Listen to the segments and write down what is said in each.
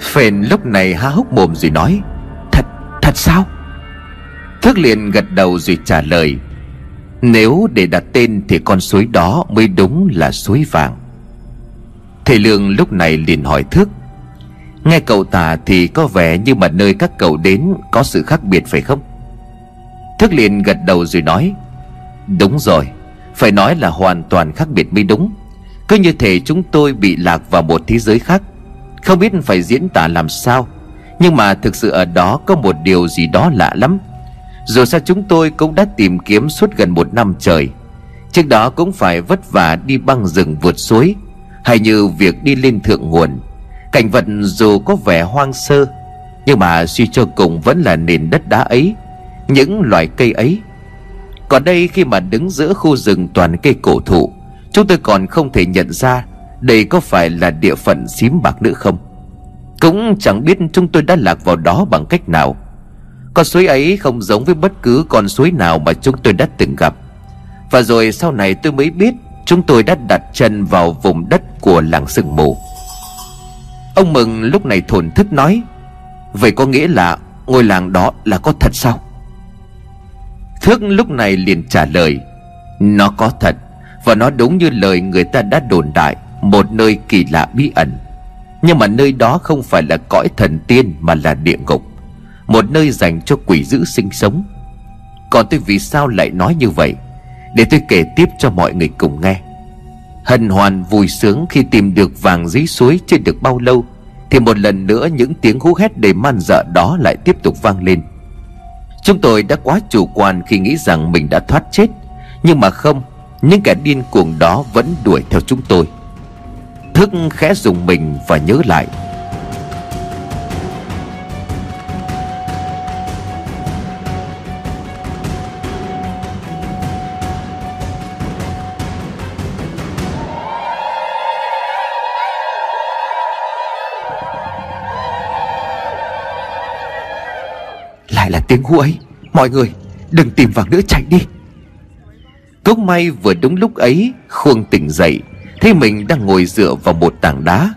Phền lúc này há hốc mồm rồi nói Thật, thật sao? Thức liền gật đầu rồi trả lời Nếu để đặt tên thì con suối đó mới đúng là suối vàng Thầy Lương lúc này liền hỏi Thức Nghe cậu tả thì có vẻ như mà nơi các cậu đến có sự khác biệt phải không? Thức liền gật đầu rồi nói Đúng rồi Phải nói là hoàn toàn khác biệt mới đúng Cứ như thể chúng tôi bị lạc vào một thế giới khác không biết phải diễn tả làm sao, Nhưng mà thực sự ở đó có một điều gì đó lạ lắm. Dù sao chúng tôi cũng đã tìm kiếm suốt gần một năm trời. Trước đó cũng phải vất vả đi băng rừng vượt suối, Hay như việc đi lên thượng nguồn. Cảnh vật dù có vẻ hoang sơ, Nhưng mà suy cho cùng vẫn là nền đất đá ấy, Những loài cây ấy. Còn đây khi mà đứng giữa khu rừng toàn cây cổ thụ, Chúng tôi còn không thể nhận ra đây có phải là địa phận xím bạc nữa không? Cũng chẳng biết chúng tôi đã lạc vào đó bằng cách nào. Con suối ấy không giống với bất cứ con suối nào mà chúng tôi đã từng gặp. Và rồi sau này tôi mới biết Chúng tôi đã đặt chân vào vùng đất của làng sừng mù. Ông Mừng lúc này thổn thức nói, Vậy có nghĩa là ngôi làng đó là có thật sao? Thước lúc này liền trả lời, Nó có thật, Và nó đúng như lời người ta đã đồn đại. Một nơi kỳ lạ bí ẩn. Nhưng mà nơi đó không phải là cõi thần tiên, Mà là địa ngục. Một nơi dành cho quỷ dữ sinh sống. Còn tôi vì sao lại nói như vậy? Để tôi kể tiếp cho mọi người cùng nghe. Hân hoan vui sướng khi tìm được vàng dưới suối chưa được bao lâu, Thì một lần nữa những tiếng hú hét đầy man dợ đó lại tiếp tục vang lên. Chúng tôi đã quá chủ quan khi nghĩ rằng mình đã thoát chết, Nhưng mà không, Những kẻ điên cuồng đó vẫn đuổi theo chúng tôi. Thức khẽ dùng mình và nhớ lại. Lại là tiếng hú ấy. Mọi người, đừng tìm vàng nữa, chạy đi. Cốc may vừa đúng lúc ấy Khuông tỉnh dậy. Thấy mình đang ngồi dựa vào một tảng đá.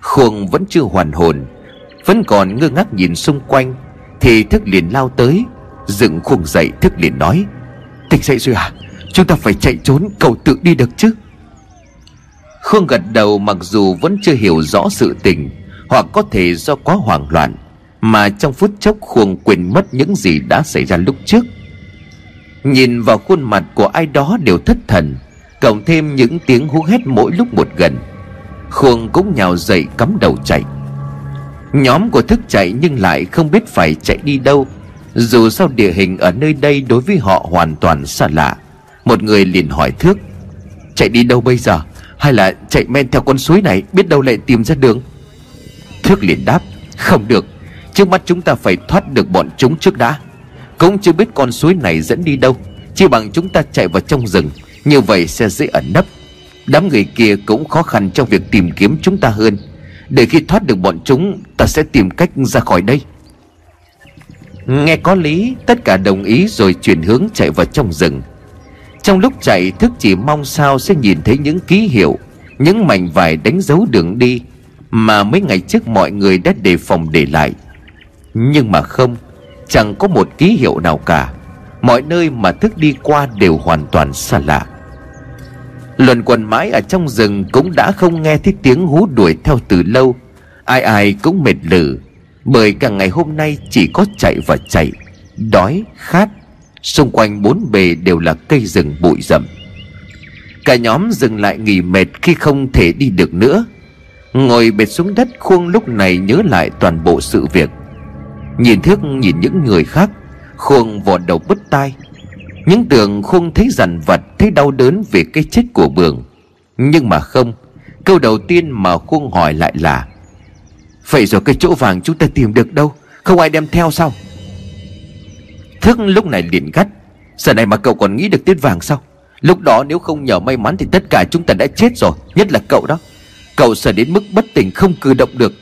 Khuông vẫn chưa hoàn hồn, Vẫn còn ngơ ngác nhìn xung quanh. Thì thức liền lao tới, Dựng khuông dậy thức liền nói, Tỉnh dậy rồi à? Chúng ta phải chạy trốn cậu tự đi được chứ. Khuông gật đầu mặc dù vẫn chưa hiểu rõ sự tình, Hoặc có thể do quá hoảng loạn, Mà trong phút chốc Khuông quên mất những gì đã xảy ra lúc trước. Nhìn vào khuôn mặt của ai đó đều thất thần. Cộng thêm những tiếng hú hét mỗi lúc một gần, Khuông cũng nhào dậy cắm đầu chạy. Nhóm của thức chạy nhưng lại không biết phải chạy đi đâu, Dù sao địa hình ở nơi đây đối với họ hoàn toàn xa lạ. Một người liền hỏi Thước, Chạy đi đâu bây giờ? Hay là chạy men theo con suối này, Biết đâu lại tìm ra đường? Thước liền đáp, Không được, Trước mắt chúng ta phải thoát được bọn chúng trước đã. Cũng chưa biết con suối này dẫn đi đâu, Chỉ bằng chúng ta chạy vào trong rừng. Như vậy sẽ dễ ẩn nấp. Đám người kia cũng khó khăn trong việc tìm kiếm chúng ta hơn. Để khi thoát được bọn chúng, Ta sẽ tìm cách ra khỏi đây. Nghe có lý, Tất cả đồng ý rồi chuyển hướng chạy vào trong rừng. Trong lúc chạy, Thức chỉ mong sao sẽ nhìn thấy những ký hiệu, Những mảnh vải đánh dấu đường đi Mà mấy ngày trước mọi người đã đề phòng để lại. Nhưng mà không, Chẳng có một ký hiệu nào cả. Mọi nơi mà Thức đi qua đều hoàn toàn xa lạ luẩn quần mãi ở trong rừng Cũng đã không nghe thấy tiếng hú đuổi theo từ lâu. Ai ai cũng mệt lử Bởi cả ngày hôm nay chỉ có chạy và chạy Đói, khát. Xung quanh bốn bề đều là cây rừng bụi rậm. Cả nhóm dừng lại nghỉ mệt khi không thể đi được nữa. Ngồi bệt xuống đất khuông lúc này nhớ lại toàn bộ sự việc. Nhìn thước nhìn những người khác Khuông vò đầu bứt tai những tưởng khung thấy dằn vặt, Thấy đau đớn vì cái chết của Bường Nhưng mà không, Câu đầu tiên mà Khuông hỏi lại là, Vậy rồi cái chỗ vàng chúng ta tìm được đâu? Không ai đem theo sao? Thức lúc này liền gắt, Giờ này mà cậu còn nghĩ được tiết vàng sao? Lúc đó nếu không nhờ may mắn Thì tất cả chúng ta đã chết rồi, Nhất là cậu đó. Cậu sợ đến mức bất tỉnh không cử động được.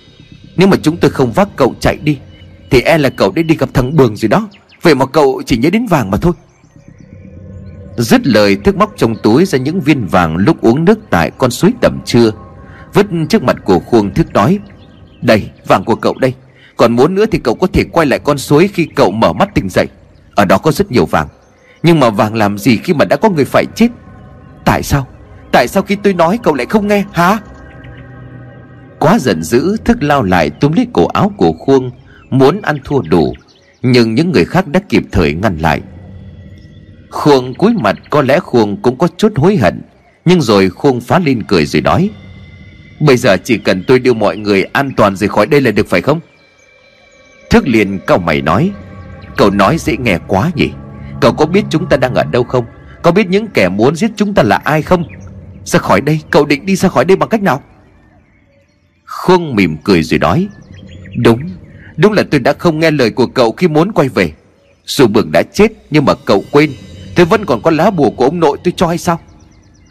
Nếu mà chúng tôi không vác cậu chạy đi, Thì e là cậu đã đi gặp thằng Bường gì đó. Vậy mà cậu chỉ nhớ đến vàng mà thôi. Dứt lời thức móc trong túi ra những viên vàng lúc uống nước tại con suối tầm trưa Vứt trước mặt của khuôn thức nói, Đây, vàng của cậu đây, Còn muốn nữa thì cậu có thể quay lại con suối khi cậu mở mắt tỉnh dậy. Ở đó có rất nhiều vàng, Nhưng mà vàng làm gì khi mà đã có người phải chết? Tại sao? Tại sao khi tôi nói cậu lại không nghe, hả? Quá giận dữ, Thức lao lại túm lấy cổ áo của khuôn Muốn ăn thua đủ, Nhưng những người khác đã kịp thời ngăn lại. Khuông cúi mặt có lẽ Khuông cũng có chút hối hận, Nhưng rồi Khuông phá lên cười rồi nói, Bây giờ chỉ cần tôi đưa mọi người an toàn rời khỏi đây là được phải không? Thức liền cao mày nói, Cậu nói dễ nghe quá nhỉ. Cậu có biết chúng ta đang ở đâu không? Có biết những kẻ muốn giết chúng ta là ai không? Ra khỏi đây, Cậu định đi ra khỏi đây bằng cách nào? Khuông mỉm cười rồi nói, Đúng Đúng là tôi đã không nghe lời của cậu khi muốn quay về. Dù bường đã chết Nhưng mà cậu quên. Tôi vẫn còn có lá bùa của ông nội tôi cho hay sao?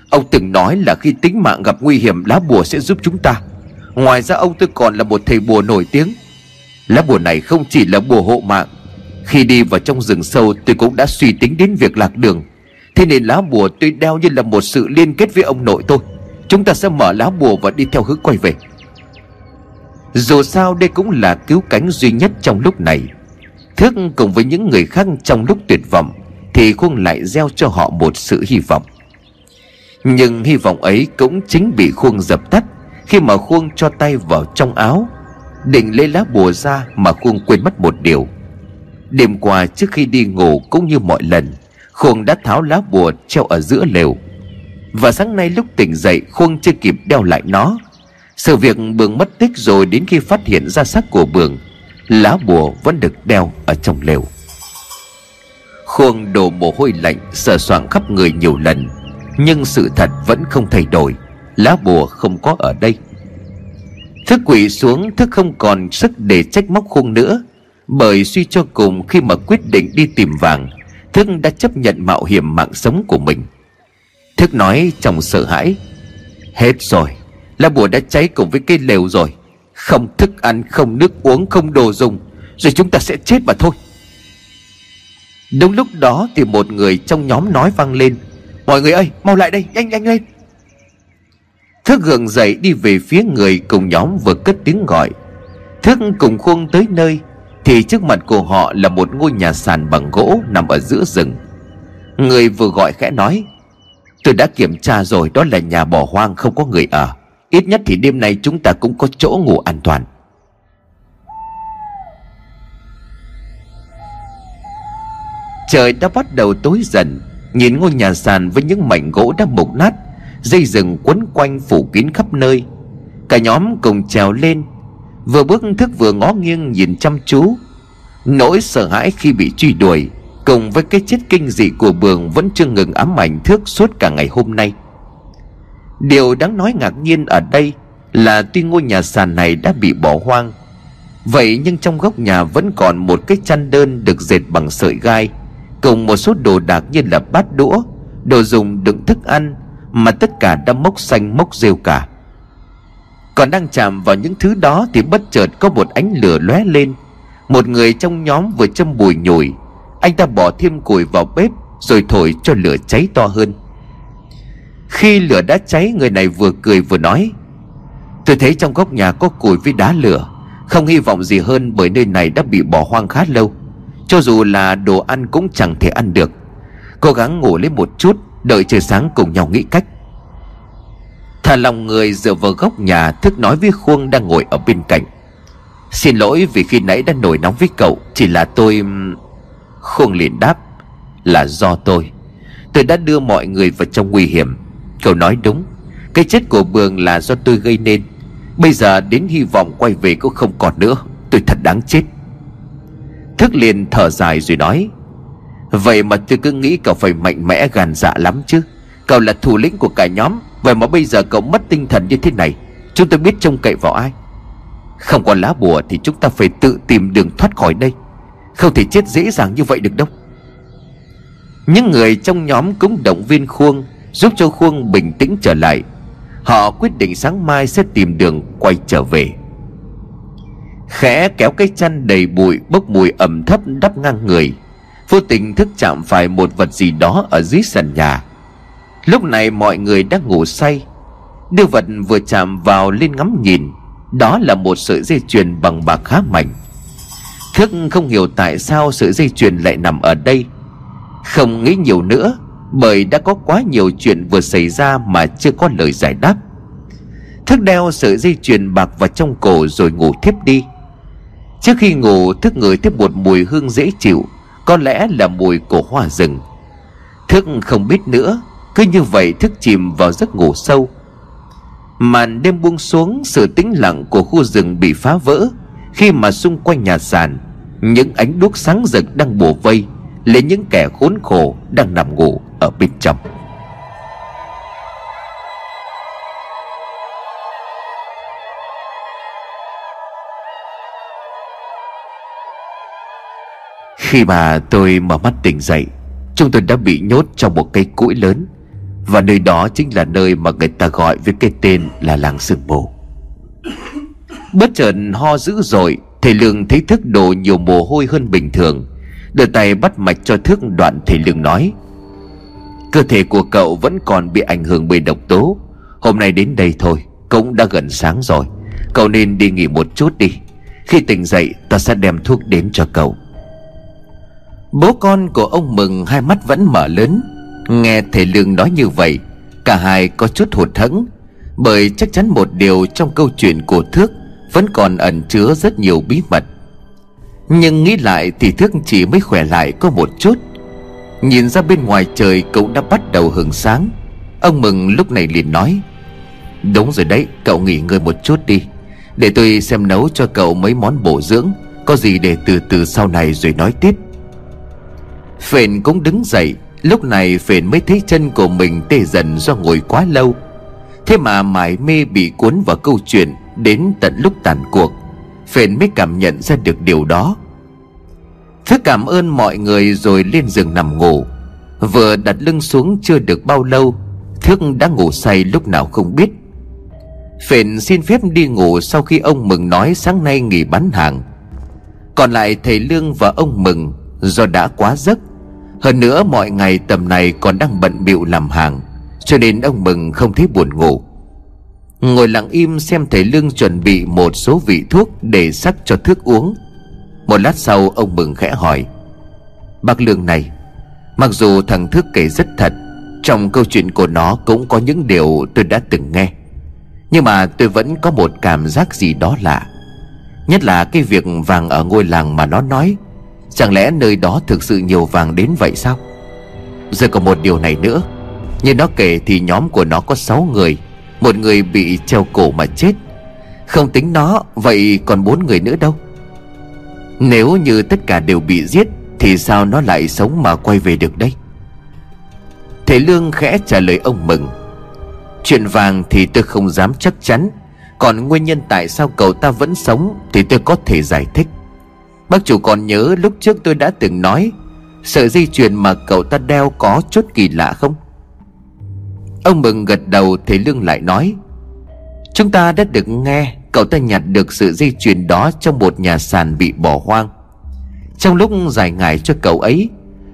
Ông từng nói là khi tính mạng gặp nguy hiểm, Lá bùa sẽ giúp chúng ta. Ngoài ra, ông tôi còn là một thầy bùa nổi tiếng. Lá bùa này không chỉ là bùa hộ mạng. Khi đi vào trong rừng sâu, Tôi cũng đã suy tính đến việc lạc đường. Thế nên lá bùa tôi đeo như là một sự liên kết với ông nội tôi. Chúng ta sẽ mở lá bùa và đi theo hướng quay về. Dù sao, đây cũng là cứu cánh duy nhất trong lúc này. Thức cùng với những người khác trong lúc tuyệt vọng thì Khuông lại gieo cho họ một sự hy vọng. Nhưng hy vọng ấy cũng chính bị Khuông dập tắt Khi mà Khuông cho tay vào trong áo, Định lấy lá bùa ra mà Khuông quên mất một điều. Đêm qua trước khi đi ngủ cũng như mọi lần Khuông đã tháo lá bùa treo ở giữa lều. Và sáng nay lúc tỉnh dậy Khuông chưa kịp đeo lại nó. Sự việc Bường mất tích rồi đến khi phát hiện ra xác của Bường, Lá bùa vẫn được đeo ở trong lều. Khuông đổ mồ hôi lạnh sờ soạng khắp người nhiều lần Nhưng sự thật vẫn không thay đổi. Lá bùa không có ở đây. Thức quỷ xuống Thức không còn sức để trách móc Khuông nữa Bởi suy cho cùng khi mà quyết định đi tìm vàng Thức đã chấp nhận mạo hiểm mạng sống của mình. Thức nói trong sợ hãi Hết rồi Lá bùa đã cháy cùng với cây lều rồi. Không thức ăn, không nước uống, không đồ dùng Rồi chúng ta sẽ chết mà thôi. Đúng lúc đó thì một người trong nhóm nói vang lên. Mọi người ơi, mau lại đây, nhanh nhanh lên. Thức gượng dậy đi về phía người cùng nhóm vừa cất tiếng gọi. Thức cùng khuôn tới nơi Thì trước mặt của họ là một ngôi nhà sàn bằng gỗ nằm ở giữa rừng. Người vừa gọi khẽ nói, Tôi đã kiểm tra rồi, đó là nhà bỏ hoang, không có người ở. Ít nhất thì đêm nay chúng ta cũng có chỗ ngủ an toàn. Trời đã bắt đầu tối dần. Nhìn ngôi nhà sàn với những mảnh gỗ đã mục nát, Dây rừng quấn quanh phủ kín khắp nơi. Cả nhóm cùng trèo lên. Vừa bước thức vừa ngó nghiêng nhìn chăm chú. Nỗi sợ hãi khi bị truy đuổi, Cùng với cái chết kinh dị của Bường Vẫn chưa ngừng ám ảnh thước suốt cả ngày hôm nay. Điều đáng nói ngạc nhiên ở đây Là tuy ngôi nhà sàn này đã bị bỏ hoang, Vậy nhưng trong góc nhà vẫn còn một cái chăn đơn được dệt bằng sợi gai. Cùng một số đồ đạc như là bát đũa, Đồ dùng đựng thức ăn Mà tất cả đã mốc xanh mốc rêu cả. Còn đang chạm vào những thứ đó Thì bất chợt có một ánh lửa lóe lên. Một người trong nhóm vừa châm bùi nhồi, Anh ta bỏ thêm củi vào bếp Rồi thổi cho lửa cháy to hơn. Khi lửa đã cháy, Người này vừa cười vừa nói, Tôi thấy trong góc nhà có củi với đá lửa, Không hy vọng gì hơn bởi nơi này đã bị bỏ hoang khá lâu cho dù là đồ ăn cũng chẳng thể ăn được. Cố gắng ngủ lên một chút, Đợi trời sáng cùng nhau nghĩ cách. Thả lòng người dựa vào góc nhà, Thức nói với Khuông đang ngồi ở bên cạnh. Xin lỗi vì khi nãy đã nổi nóng với cậu, Chỉ là tôi Khuông liền đáp, Là do tôi. Tôi đã đưa mọi người vào trong nguy hiểm. Cậu nói đúng, Cái chết của Bường là do tôi gây nên. Bây giờ đến hy vọng quay về cũng không còn nữa, Tôi thật đáng chết. Thức liền thở dài rồi nói, Vậy mà tôi cứ nghĩ cậu phải mạnh mẽ gan dạ lắm chứ. Cậu là thủ lĩnh của cả nhóm, Vậy mà bây giờ cậu mất tinh thần như thế này, Chúng tôi biết trông cậy vào ai. Không có lá bùa thì chúng ta phải tự tìm đường thoát khỏi đây. Không thể chết dễ dàng như vậy được đâu. Những người trong nhóm cũng động viên Khuông, Giúp cho Khuông bình tĩnh trở lại. Họ quyết định sáng mai sẽ tìm đường quay trở về. Khẽ kéo cái chăn đầy bụi, bốc mùi ẩm thấp đắp ngang người. Vô tình thức chạm phải một vật gì đó ở dưới sàn nhà. Lúc này mọi người đang ngủ say. Đưa vật vừa chạm vào lên ngắm nhìn. Đó là một sợi dây chuyền bằng bạc khá mạnh Thức không hiểu tại sao sợi dây chuyền lại nằm ở đây. Không nghĩ nhiều nữa, Bởi đã có quá nhiều chuyện vừa xảy ra mà chưa có lời giải đáp. Thức đeo sợi dây chuyền bạc vào trong cổ rồi ngủ thiếp đi. Trước khi ngủ, thức ngửi tiếp một mùi hương dễ chịu, Có lẽ là mùi của hoa rừng. Thức không biết nữa, Cứ như vậy thức chìm vào giấc ngủ sâu. Màn đêm buông xuống, Sự tĩnh lặng của khu rừng bị phá vỡ. Khi mà xung quanh nhà sàn, Những ánh đuốc sáng rực đang bổ vây, Lấy những kẻ khốn khổ đang nằm ngủ ở bên trong. Khi mà tôi mở mắt tỉnh dậy, Chúng tôi đã bị nhốt trong một cây củi lớn. Và nơi đó chính là nơi mà người ta gọi với cái tên là làng sương mù. Bất chợt ho dữ dội, Thầy Lương thấy thức đổ nhiều mồ hôi hơn bình thường. Đưa tay bắt mạch cho thức đoạn thầy Lương nói, Cơ thể của cậu vẫn còn bị ảnh hưởng bởi độc tố. Hôm nay đến đây thôi, Cũng đã gần sáng rồi. Cậu nên đi nghỉ một chút đi. Khi tỉnh dậy, ta sẽ đem thuốc đến cho cậu. Bố con của ông Mừng hai mắt vẫn mở lớn. Nghe thầy Lương nói như vậy, Cả hai có chút hụt hẫng, Bởi chắc chắn một điều trong câu chuyện của Thước Vẫn còn ẩn chứa rất nhiều bí mật. Nhưng nghĩ lại thì Thước chỉ mới khỏe lại có một chút. Nhìn ra bên ngoài trời cũng đã bắt đầu hừng sáng. Ông Mừng lúc này liền nói, Đúng rồi đấy, cậu nghỉ ngơi một chút đi. Để tôi xem nấu cho cậu mấy món bổ dưỡng, Có gì để từ từ sau này rồi nói tiếp. Phền cũng đứng dậy, Lúc này Phền mới thấy chân của mình tê dần do ngồi quá lâu. Thế mà mải mê bị cuốn vào câu chuyện Đến tận lúc tàn cuộc, Phền mới cảm nhận ra được điều đó. Thức cảm ơn mọi người rồi lên giường nằm ngủ. Vừa đặt lưng xuống chưa được bao lâu Thước đã ngủ say lúc nào không biết. Phền xin phép đi ngủ sau khi ông Mừng nói sáng nay nghỉ bán hàng. Còn lại thầy Lương và ông Mừng Do đã quá giấc. Hơn nữa mọi ngày tầm này còn đang bận bịu làm hàng, Cho nên ông Mừng không thấy buồn ngủ. Ngồi lặng im xem thầy Lương chuẩn bị một số vị thuốc để sắc cho thức uống. Một lát sau, ông Mừng khẽ hỏi, Bác Lương này, Mặc dù thằng Thức kể rất thật, Trong câu chuyện của nó cũng có những điều tôi đã từng nghe, Nhưng mà tôi vẫn có một cảm giác gì đó lạ. Nhất là cái việc vàng ở ngôi làng mà nó nói Chẳng lẽ nơi đó thực sự nhiều vàng đến vậy sao? Giờ còn một điều này nữa. Như nó kể thì nhóm của nó có 6 người. Một người bị treo cổ mà chết. Không tính nó, Vậy còn bốn người nữa đâu. Nếu như tất cả đều bị giết, Thì sao nó lại sống mà quay về được đây? Thầy Lương khẽ trả lời ông Mừng. Chuyện vàng thì tôi không dám chắc chắn. Còn nguyên nhân tại sao cậu ta vẫn sống Thì tôi có thể giải thích. Bác chủ còn nhớ lúc trước tôi đã từng nói, Sợi dây chuyền mà cậu ta đeo có chút kỳ lạ không? Ông Mừng gật đầu Thầy Lương lại nói, Chúng ta đã được nghe, Cậu ta nhặt được sự dây chuyền đó Trong một nhà sàn bị bỏ hoang. Trong lúc giải ngải cho cậu ấy,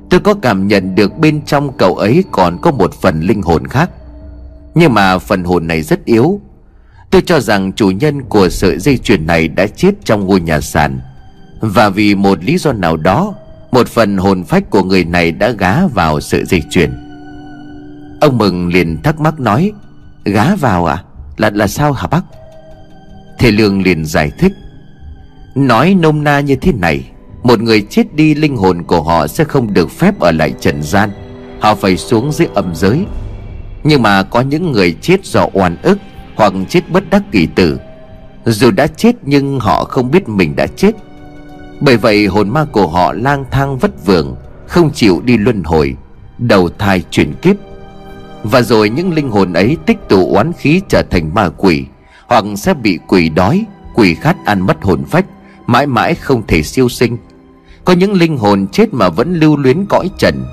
Tôi có cảm nhận được bên trong cậu ấy Còn có một phần linh hồn khác. Nhưng mà phần hồn này rất yếu. Tôi cho rằng chủ nhân của sợi dây chuyền này Đã chết trong ngôi nhà sàn và vì một lý do nào đó, Một phần hồn phách của người này đã gá vào sự dịch chuyển Ông Mừng liền thắc mắc nói, Gá vào à? Là là sao hả bác? Thầy Lương liền giải thích, Nói nôm na như thế này, Một người chết đi linh hồn của họ sẽ không được phép ở lại trần gian. Họ phải xuống dưới âm giới. Nhưng mà có những người chết do oan ức Hoặc chết bất đắc kỳ tử. Dù đã chết nhưng họ không biết mình đã chết bởi vậy hồn ma của họ lang thang vất vưởng, Không chịu đi luân hồi, Đầu thai chuyển kiếp. Và rồi những linh hồn ấy tích tụ oán khí trở thành ma quỷ, Hoặc sẽ bị quỷ đói, quỷ khát ăn mất hồn phách, Mãi mãi không thể siêu sinh. Có những linh hồn chết mà vẫn lưu luyến cõi trần,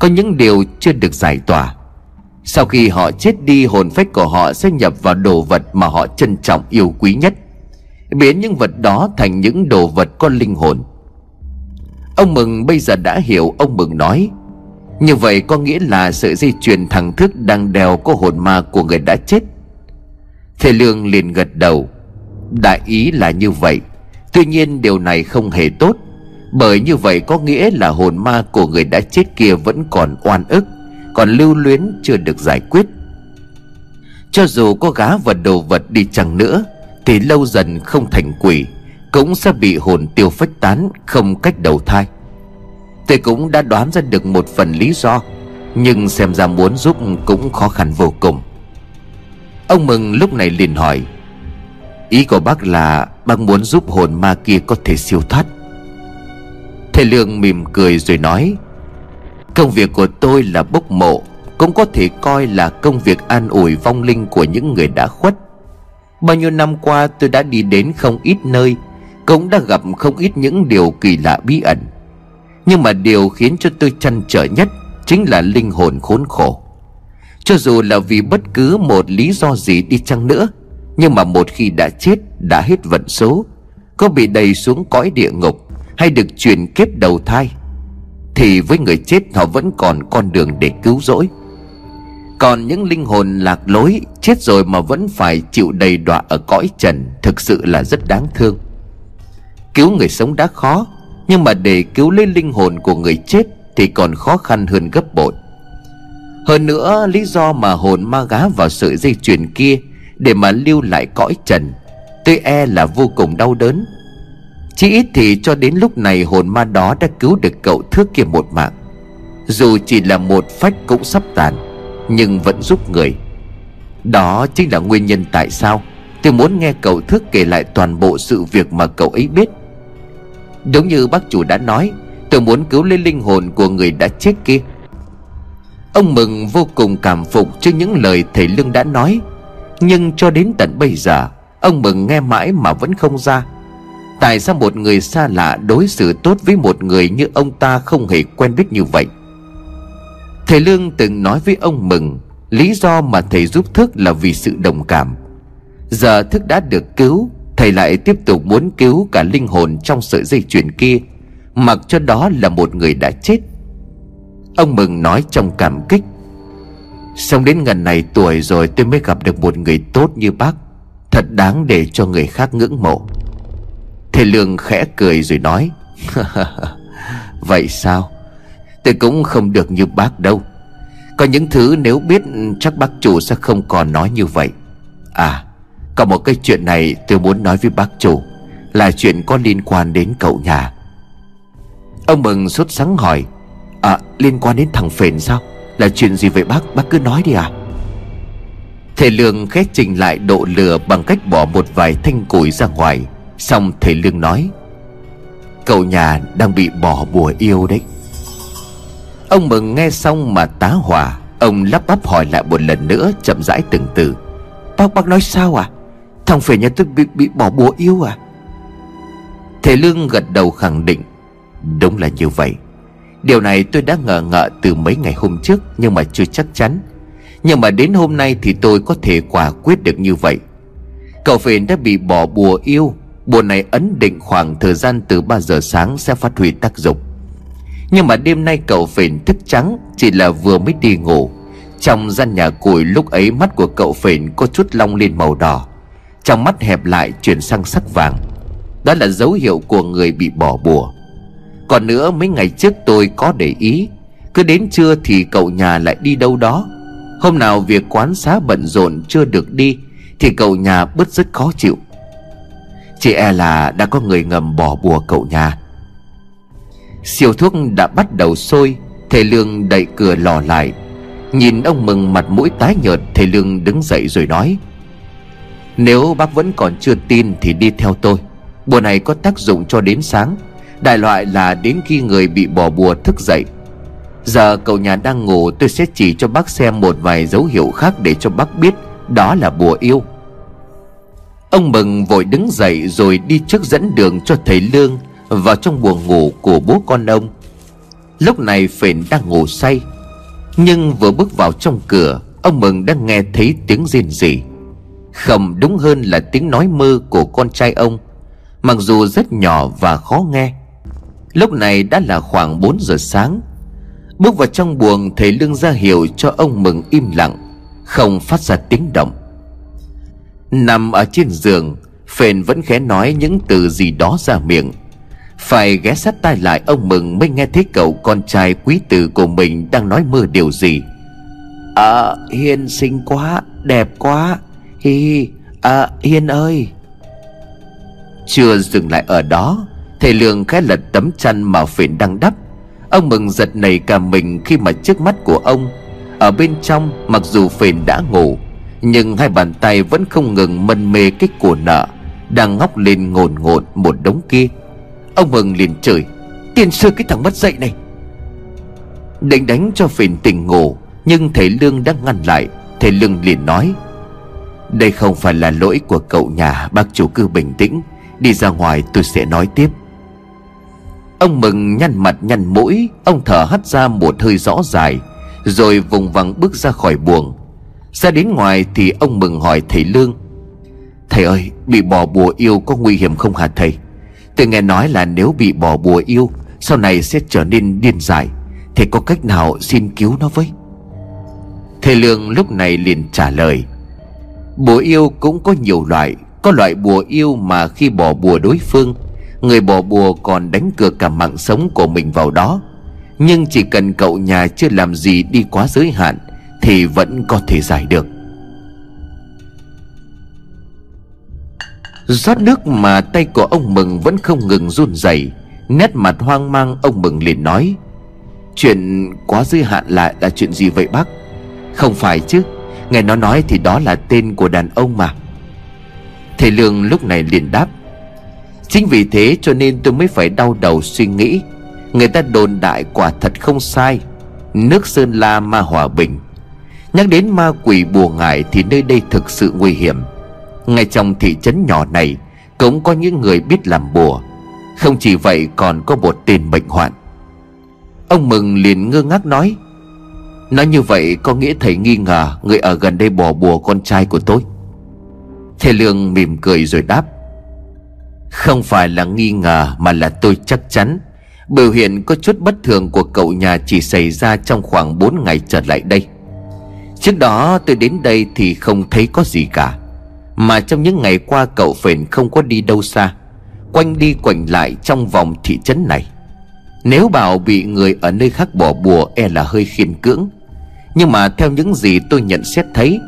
Có những điều chưa được giải tỏa. Sau khi họ chết đi, hồn phách của họ sẽ nhập vào đồ vật mà họ trân trọng yêu quý nhất. Biến những vật đó thành những đồ vật có linh hồn. Ông Mừng bây giờ đã hiểu ông Mừng nói, Như vậy có nghĩa là sợi dây chuyền thằng thức đang đèo có hồn ma của người đã chết. Thầy Lương liền gật đầu, Đại ý là như vậy. Tuy nhiên điều này không hề tốt, Bởi như vậy có nghĩa là hồn ma của người đã chết kia vẫn còn oan ức, Còn lưu luyến chưa được giải quyết. Cho dù có gá vật đồ vật đi chăng nữa thì lâu dần không thành quỷ, Cũng sẽ bị hồn tiêu phách tán Không cách đầu thai. Tôi cũng đã đoán ra được một phần lý do, Nhưng xem ra muốn giúp cũng khó khăn vô cùng. Ông Mừng lúc này liền hỏi, Ý của bác là bác muốn giúp hồn ma kia có thể siêu thoát? Thầy Lương mỉm cười rồi nói, Công việc của tôi là bốc mộ, Cũng có thể coi là công việc an ủi vong linh của những người đã khuất. Bao nhiêu năm qua tôi đã đi đến không ít nơi, Cũng đã gặp không ít những điều kỳ lạ bí ẩn. Nhưng mà điều khiến cho tôi chăn trở nhất Chính là linh hồn khốn khổ. Cho dù là vì bất cứ một lý do gì đi chăng nữa, nhưng mà một khi đã chết, Đã hết vận số, Có bị đầy xuống cõi địa ngục Hay được chuyển kiếp đầu thai, Thì với người chết họ vẫn còn con đường để cứu rỗi. Còn những linh hồn lạc lối, Chết rồi mà vẫn phải chịu đầy đọa ở cõi trần, Thực sự là rất đáng thương. Cứu người sống đã khó, Nhưng mà để cứu lấy linh hồn của người chết Thì còn khó khăn hơn gấp bội. Hơn nữa, lý do mà hồn ma gá vào sợi dây chuyền kia để mà lưu lại cõi trần tôi e là vô cùng đau đớn. Chỉ ít thì cho đến lúc này hồn ma đó đã cứu được cậu thước kia một mạng. Dù chỉ là một phách cũng sắp tàn nhưng vẫn giúp người. Đó chính là nguyên nhân tại sao tôi muốn nghe cậu thước kể lại toàn bộ sự việc mà cậu ấy biết. Đúng như bác chủ đã nói, tôi muốn cứu lấy linh hồn của người đã chết kia. Ông mừng vô cùng cảm phục trước những lời thầy lương đã nói, nhưng cho đến tận bây giờ, Ông Mừng nghe mãi mà vẫn không ra. Tại sao một người xa lạ đối xử tốt với một người như ông ta không hề quen biết như vậy? Thầy Lương từng nói với ông Mừng, Lý do mà thầy giúp Thức là vì sự đồng cảm. Giờ Thức đã được cứu, Thầy lại tiếp tục muốn cứu cả linh hồn trong sợi dây chuyền kia, Mặc cho đó là một người đã chết. Ông Mừng nói trong cảm kích Sống đến gần này tuổi rồi tôi mới gặp được một người tốt như bác, Thật đáng để cho người khác ngưỡng mộ. Thầy Lương khẽ cười rồi nói, Vậy sao? Tôi cũng không được như bác đâu. Có những thứ nếu biết, chắc bác chủ sẽ không còn nói như vậy. À Có một cái chuyện này tôi muốn nói với bác chủ, Là chuyện có liên quan đến cậu nhà. Ông Mừng sốt sắng hỏi À liên quan đến thằng Phền sao? Là chuyện gì vậy bác? Bác cứ nói đi à. Thầy Lương khét trình lại độ lửa Bằng cách bỏ một vài thanh củi ra ngoài. Xong thầy Lương nói, Cậu nhà đang bị bỏ bùa yêu đấy. Ông Mừng nghe xong mà tá hỏa. Ông lắp bắp hỏi lại một lần nữa Chậm rãi từng từ. Bác bác nói sao à? Thằng phể nhà tôi bị, bị bỏ bùa yêu à? Thầy Lương gật đầu khẳng định Đúng là như vậy. Điều này tôi đã ngờ ngợ từ mấy ngày hôm trước Nhưng mà chưa chắc chắn. Nhưng mà đến hôm nay thì tôi có thể quả quyết được như vậy. Cậu phiền đã bị bỏ bùa yêu. Bùa này ấn định khoảng thời gian từ 3 giờ sáng sẽ phát huy tác dụng. Nhưng mà đêm nay cậu phền thức trắng, Chỉ là vừa mới đi ngủ. Trong gian nhà củi lúc ấy mắt của cậu phền có chút long lên màu đỏ. Trong mắt hẹp lại chuyển sang sắc vàng. Đó là dấu hiệu của người bị bỏ bùa. Còn nữa mấy ngày trước tôi có để ý. Cứ đến trưa thì cậu nhà lại đi đâu đó. Hôm nào việc quán xá bận rộn chưa được đi, Thì cậu nhà bứt rất khó chịu. Chị e là đã có người ngầm bỏ bùa cậu nhà. Siêu thuốc đã bắt đầu sôi, Thầy Lương đẩy cửa lò lại. Nhìn ông Mừng mặt mũi tái nhợt, Thầy Lương đứng dậy rồi nói, Nếu bác vẫn còn chưa tin Thì đi theo tôi. Bùa này có tác dụng cho đến sáng. Đại loại là đến khi người bị bỏ bùa thức dậy. Giờ cậu nhà đang ngủ, tôi sẽ chỉ cho bác xem một vài dấu hiệu khác để cho bác biết Đó là bùa yêu. Ông Mừng vội đứng dậy rồi đi trước dẫn đường cho thầy Lương. Vào trong buồng ngủ của bố con ông. Lúc này phền đang ngủ say, Nhưng vừa bước vào trong cửa, Ông Mừng đang nghe thấy tiếng rên rỉ. Khầm đúng hơn là tiếng nói mơ của con trai ông, Mặc dù rất nhỏ và khó nghe. Lúc này đã là khoảng 4 giờ sáng. Bước vào trong buồng, Thầy Lương ra hiệu cho ông Mừng im lặng, Không phát ra tiếng động. Nằm ở trên giường, Phền vẫn khẽ nói những từ gì đó ra miệng. Phải ghé sát tai lại ông Mừng Mới nghe thấy cậu con trai quý tử của mình Đang nói mơ điều gì. À Hiên xinh quá Đẹp quá. Hi À Hiên ơi. Chưa dừng lại ở đó Thầy Lương khẽ lật tấm chăn mà Phền đang đắp. Ông Mừng giật nảy cả mình khi mà trước mắt của ông Ở bên trong mặc dù Phền đã ngủ nhưng hai bàn tay vẫn không ngừng mân mê cái của nợ Đang ngóc lên ngồn ngộn một đống kia Ông Mừng liền chửi Tiền sư cái thằng mất dậy này. Định đánh cho phiền tỉnh ngủ Nhưng thầy Lương đã ngăn lại. Thầy Lương liền nói, Đây không phải là lỗi của cậu nhà Bác chủ cứ bình tĩnh. Đi ra ngoài tôi sẽ nói tiếp. Ông Mừng nhăn mặt nhăn mũi, Ông thở hắt ra một hơi rõ dài, Rồi vùng vằng bước ra khỏi buồng. Ra đến ngoài thì ông mừng hỏi thầy Lương, Thầy ơi, bị bỏ bùa yêu có nguy hiểm không hả thầy? Tôi nghe nói là nếu bị bỏ bùa yêu, Sau này sẽ trở nên điên dại. Thầy có cách nào xin cứu nó với? Thầy Lương lúc này liền trả lời, Bùa yêu cũng có nhiều loại. Có loại bùa yêu mà khi bỏ bùa đối phương, Người bỏ bùa còn đánh cược cả mạng sống của mình vào đó. Nhưng chỉ cần cậu nhà chưa làm gì đi quá giới hạn, thì vẫn có thể giải được. Rót nước mà tay của ông mừng vẫn không ngừng run rẩy. Nét mặt hoang mang, ông mừng liền nói, chuyện quá giới hạn lại là chuyện gì vậy bác? Không phải chứ, nghe nó nói thì đó là tên của đàn ông mà. Thầy lương lúc này liền đáp, chính vì thế cho nên tôi mới phải đau đầu suy nghĩ. Người ta đồn đại quả thật không sai. Nước sơn la ma hòa bình. Nhắc đến ma quỷ bùa ngải thì nơi đây thực sự nguy hiểm. Ngay trong thị trấn nhỏ này, Cũng có những người biết làm bùa. Không chỉ vậy, còn có một tên bệnh hoạn. Ông Mừng liền ngơ ngác nói Nói như vậy có nghĩa thầy nghi ngờ Người ở gần đây bỏ bùa con trai của tôi. Thầy Lương mỉm cười rồi đáp, Không phải là nghi ngờ Mà là tôi chắc chắn. Biểu hiện có chút bất thường của cậu nhà Chỉ xảy ra trong khoảng 4 ngày trở lại đây. Trước đó tôi đến đây thì không thấy có gì cả. Mà trong những ngày qua cậu phền không có đi đâu xa, Quanh đi quanh lại trong vòng thị trấn này. Nếu bảo bị người ở nơi khác bỏ bùa e là hơi khiên cưỡng. Nhưng mà theo những gì tôi nhận xét thấy,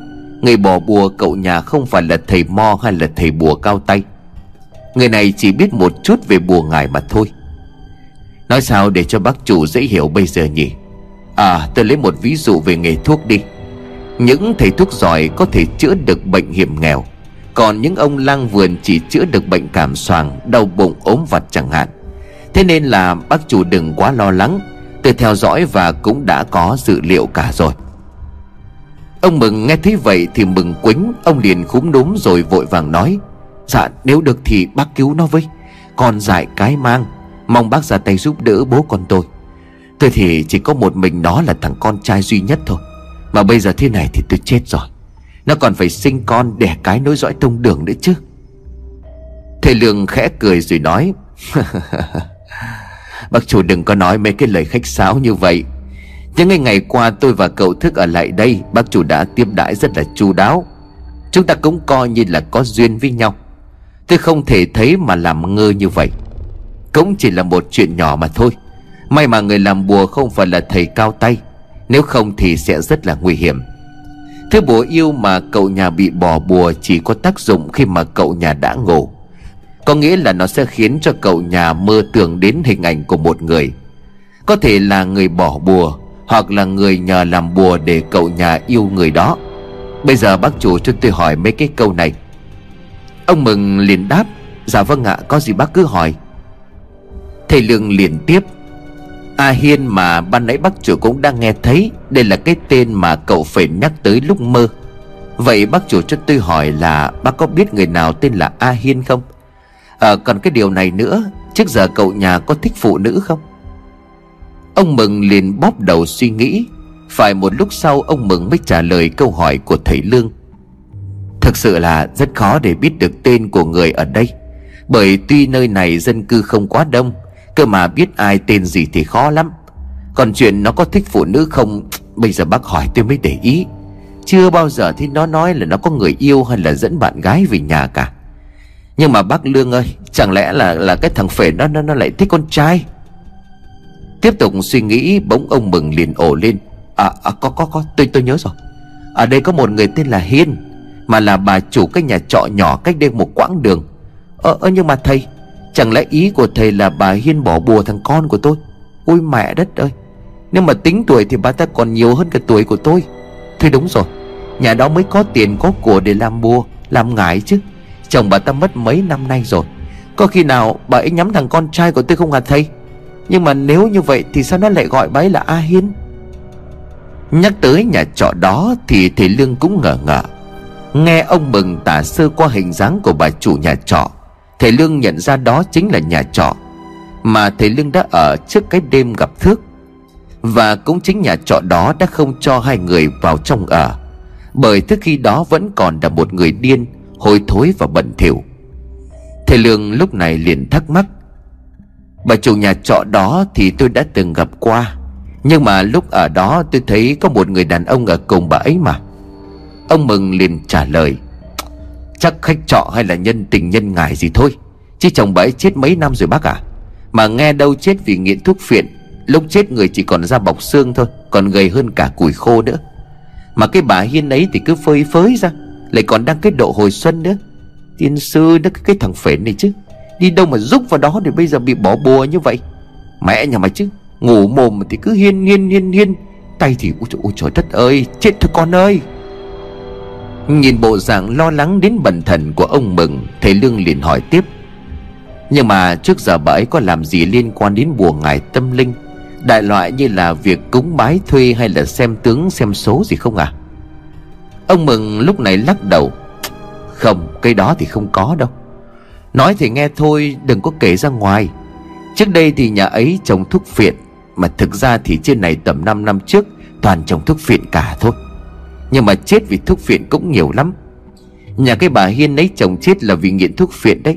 Người bỏ bùa cậu nhà không phải là thầy mo hay là thầy bùa cao tay. Người này chỉ biết một chút về bùa ngài mà thôi. Nói sao để cho bác chủ dễ hiểu bây giờ nhỉ? À tôi lấy một ví dụ về nghề thuốc đi. Những thầy thuốc giỏi có thể chữa được bệnh hiểm nghèo. Còn những ông lang vườn chỉ chữa được bệnh cảm xoàng Đau bụng, ốm vặt chẳng hạn. Thế nên là bác chủ đừng quá lo lắng Tôi theo dõi và cũng đã có dự liệu cả rồi. Ông Mừng nghe thấy vậy thì mừng quính, Ông liền khúm núm rồi vội vàng nói Dạ nếu được thì bác cứu nó với. Con dại cái mang, Mong bác ra tay giúp đỡ bố con tôi. Tôi thì chỉ có một mình nó là thằng con trai duy nhất thôi. Mà bây giờ thế này thì tôi chết rồi. Nó còn phải sinh con đẻ cái nối dõi tông đường nữa chứ. Thầy Lương khẽ cười rồi nói, Bác chủ đừng có nói mấy cái lời khách sáo như vậy. Những ngày ngày qua tôi và cậu thức ở lại đây, Bác chủ đã tiếp đãi rất là chu đáo. Chúng ta cũng coi như là có duyên với nhau. Tôi không thể thấy mà làm ngơ như vậy. Cũng chỉ là một chuyện nhỏ mà thôi. May mà người làm bùa không phải là thầy cao tay. Nếu không thì sẽ rất là nguy hiểm. Thứ bùa yêu mà cậu nhà bị bỏ bùa Chỉ có tác dụng khi mà cậu nhà đã ngủ Có nghĩa là nó sẽ khiến cho cậu nhà mơ tưởng đến hình ảnh của một người. Có thể là người bỏ bùa, Hoặc là người nhờ làm bùa để cậu nhà yêu người đó. Bây giờ bác chủ cho tôi hỏi mấy cái câu này. Ông Mừng liền đáp Dạ vâng ạ, có gì bác cứ hỏi. Thầy Lương liền tiếp A Hiên mà ban nãy bác chủ cũng đang nghe thấy, Đây là cái tên mà cậu phải nhắc tới lúc mơ. Vậy bác chủ cho tôi hỏi là Bác có biết người nào tên là A Hiên không? À còn cái điều này nữa, Trước giờ cậu nhà có thích phụ nữ không? Ông Mừng liền bóp đầu suy nghĩ. Phải một lúc sau, ông Mừng mới trả lời câu hỏi của thầy Lương. Thực sự là rất khó để biết được tên của người ở đây, Bởi tuy nơi này dân cư không quá đông Cơ mà biết ai tên gì thì khó lắm. Còn chuyện nó có thích phụ nữ không Bây giờ bác hỏi tôi mới để ý. Chưa bao giờ thì nó nói là nó có người yêu Hay là dẫn bạn gái về nhà cả. Nhưng mà bác Lương ơi Chẳng lẽ là là cái thằng phể đó nó, nó lại thích con trai? Tiếp tục suy nghĩ bỗng ông mừng liền ổ lên. À, à có có có tôi tôi nhớ rồi. Ở đây có một người tên là Hiên Mà là bà chủ cái nhà trọ nhỏ cách đây một quãng đường. Ờ, ờ nhưng mà thầy Chẳng lẽ ý của thầy là bà Hiên bỏ bùa thằng con của tôi? Ôi mẹ đất ơi! Nếu mà tính tuổi thì bà ta còn nhiều hơn cả tuổi của tôi. Thôi đúng rồi, Nhà đó mới có tiền có của để làm bùa, Làm ngải chứ. Chồng bà ta mất mấy năm nay rồi. Có khi nào bà ấy nhắm thằng con trai của tôi không hả thầy? Nhưng mà nếu như vậy Thì sao nó lại gọi bà ấy là A Hiên? Nhắc tới nhà trọ đó Thì thầy Lương cũng ngờ ngợ. Nghe ông Mừng tả sơ qua hình dáng của bà chủ nhà trọ Thầy Lương nhận ra đó chính là nhà trọ Mà thầy Lương đã ở trước cái đêm gặp Thước. Và cũng chính nhà trọ đó đã không cho hai người vào trong ở, Bởi thức khi đó vẫn còn là một người điên, Hôi thối và bẩn thỉu. Thầy Lương lúc này liền thắc mắc, Bà chủ nhà trọ đó thì tôi đã từng gặp qua, Nhưng mà lúc ở đó tôi thấy có một người đàn ông ở cùng bà ấy mà. Ông Mừng liền trả lời Chắc khách trọ hay là nhân tình nhân ngài gì thôi. Chứ chồng bà ấy chết mấy năm rồi bác à. Mà nghe đâu chết vì nghiện thuốc phiện Lúc chết người chỉ còn da bọc xương thôi Còn gầy hơn cả củi khô nữa. Mà cái bà Hiên ấy thì cứ phơi phới ra Lại còn đang cái độ hồi xuân nữa. Tiên sư nó cái thằng phế này chứ Đi đâu mà rúc vào đó để bây giờ bị bỏ bùa như vậy? Mẹ nhà mày chứ Ngủ mồm thì cứ hiên hiên hiên hiên. Tay thì ôi trời, ôi trời đất ơi Chết thôi con ơi. Nhìn bộ dạng lo lắng đến bẩn thần của ông Mừng, Thầy Lương liền hỏi tiếp. Nhưng mà trước giờ bà ấy có làm gì liên quan đến bùa ngài tâm linh? Đại loại như là việc cúng bái thuê hay là xem tướng, xem số gì không à? Ông Mừng lúc này lắc đầu. Không, cái đó thì không có đâu. Nói thì nghe thôi, đừng có kể ra ngoài. Trước đây thì nhà ấy trồng thuốc phiện, Mà thực ra thì trên này tầm 5 năm trước Toàn trồng thuốc phiện cả thôi. Nhưng mà chết vì thuốc phiện cũng nhiều lắm. Nhà cái bà Hiên ấy chồng chết là vì nghiện thuốc phiện đấy.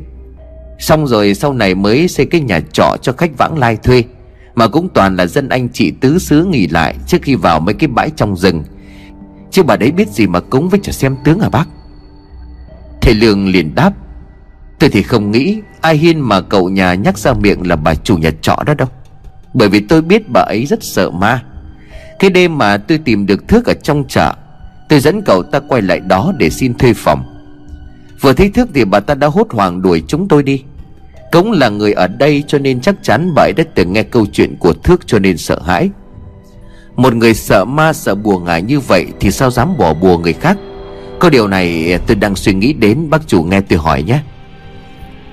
Xong rồi sau này mới xây cái nhà trọ cho khách vãng lai thuê, Mà cũng toàn là dân anh chị tứ xứ nghỉ lại Trước khi vào mấy cái bãi trong rừng. Chứ bà đấy biết gì mà cúng với trả xem tướng à bác? Thầy Lương liền đáp, Tôi thì không nghĩ Ai Hiên mà cậu nhà nhắc ra miệng là bà chủ nhà trọ đó đâu. Bởi vì tôi biết bà ấy rất sợ ma. Cái đêm mà tôi tìm được thước ở trong chợ Tôi dẫn cậu ta quay lại đó để xin thuê phòng. Vừa thấy thước thì bà ta đã hốt hoảng đuổi chúng tôi đi. Cũng là người ở đây cho nên chắc chắn bà ấy đã từng nghe câu chuyện của thước cho nên sợ hãi. Một người sợ ma sợ bùa ngải như vậy thì sao dám bỏ bùa người khác? Có điều này eh, tôi đang suy nghĩ đến, bác chủ nghe tôi hỏi nhé.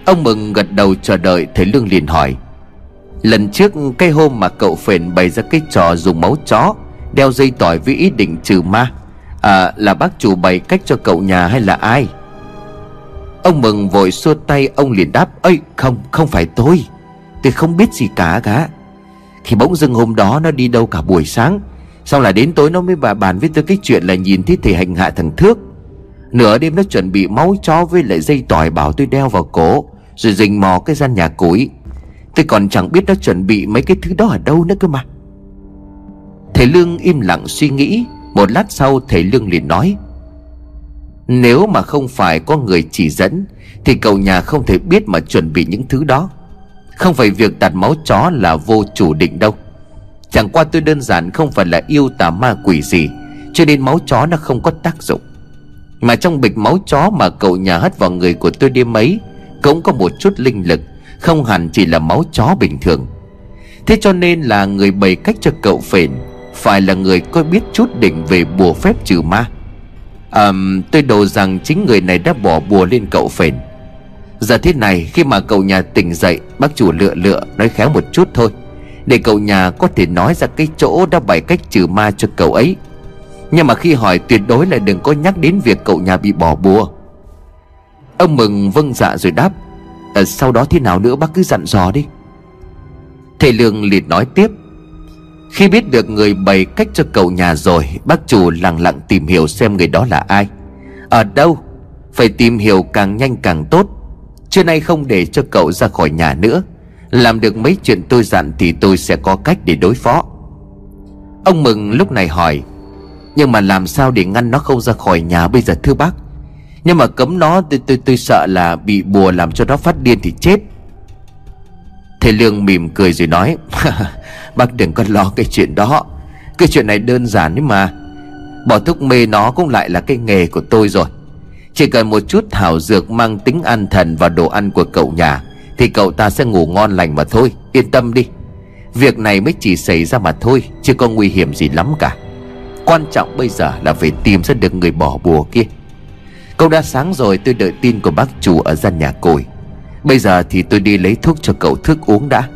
Ông Mừng gật đầu chờ đợi Thầy Lương liền hỏi. Lần trước cái hôm mà cậu phền bày ra cái trò dùng máu chó, Đeo dây tỏi với ý định trừ ma À là bác chủ bày cách cho cậu nhà hay là ai? Ông Mừng vội xua tay, Ông liền đáp ơi không không phải tôi. Tôi không biết gì cả cả Thì bỗng dưng hôm đó nó đi đâu cả buổi sáng. Xong là đến tối nó mới bà bàn với tôi cái chuyện là nhìn thấy thầy hành hạ thằng Thước. Nửa đêm nó chuẩn bị máu chó với lại dây tỏi bảo tôi đeo vào cổ, Rồi rình mò cái gian nhà củi. Tôi còn chẳng biết nó chuẩn bị mấy cái thứ đó ở đâu nữa cơ mà. Thầy Lương im lặng suy nghĩ. Một lát sau thầy Lương liền nói, Nếu mà không phải có người chỉ dẫn, Thì cậu nhà không thể biết mà chuẩn bị những thứ đó. Không phải việc đặt máu chó là vô chủ định đâu. Chẳng qua tôi đơn giản không phải là yêu tà ma quỷ gì, Cho nên máu chó nó không có tác dụng. Mà trong bịch máu chó mà cậu nhà hất vào người của tôi đêm ấy Cũng có một chút linh lực, Không hẳn chỉ là máu chó bình thường. Thế cho nên là người bày cách cho cậu phền. Phải là người có biết chút đỉnh về bùa phép trừ ma. À, Tôi đồ rằng chính người này đã bỏ bùa lên cậu phền. Giờ thế này khi mà cậu nhà tỉnh dậy Bác chủ lựa lựa nói khéo một chút thôi Để cậu nhà có thể nói ra cái chỗ đã bày cách trừ ma cho cậu ấy. Nhưng mà khi hỏi tuyệt đối là đừng có nhắc đến việc cậu nhà bị bỏ bùa. Ông Mừng vâng dạ rồi đáp à, Sau đó thế nào nữa bác cứ dặn dò đi. Thầy Lương liền nói tiếp khi biết được người bày cách cho cậu nhà rồi Bác chủ lặng lặng tìm hiểu xem người đó là ai. Ở đâu? Phải tìm hiểu càng nhanh càng tốt. Trưa nay không để cho cậu ra khỏi nhà nữa. Làm được mấy chuyện tôi dặn Thì tôi sẽ có cách để đối phó. Ông Mừng lúc này hỏi Nhưng mà làm sao để ngăn nó không ra khỏi nhà bây giờ thưa bác? Nhưng mà cấm nó tôi, tôi, tôi sợ là bị bùa làm cho nó phát điên thì chết. Thầy Lương mỉm cười rồi nói Bác đừng có lo cái chuyện đó. Cái chuyện này đơn giản nhưng mà Bỏ thuốc mê nó cũng lại là cái nghề của tôi rồi. Chỉ cần một chút thảo dược mang tính an thần vào đồ ăn của cậu nhà, Thì cậu ta sẽ ngủ ngon lành mà thôi. Yên tâm đi. Việc này mới chỉ xảy ra mà thôi, Chứ có nguy hiểm gì lắm cả. Quan trọng bây giờ là phải tìm ra được người bỏ bùa kia. Câu đã sáng rồi, tôi đợi tin của bác chủ ở gian nhà cồi. Bây giờ thì tôi đi lấy thuốc cho cậu thức uống đã.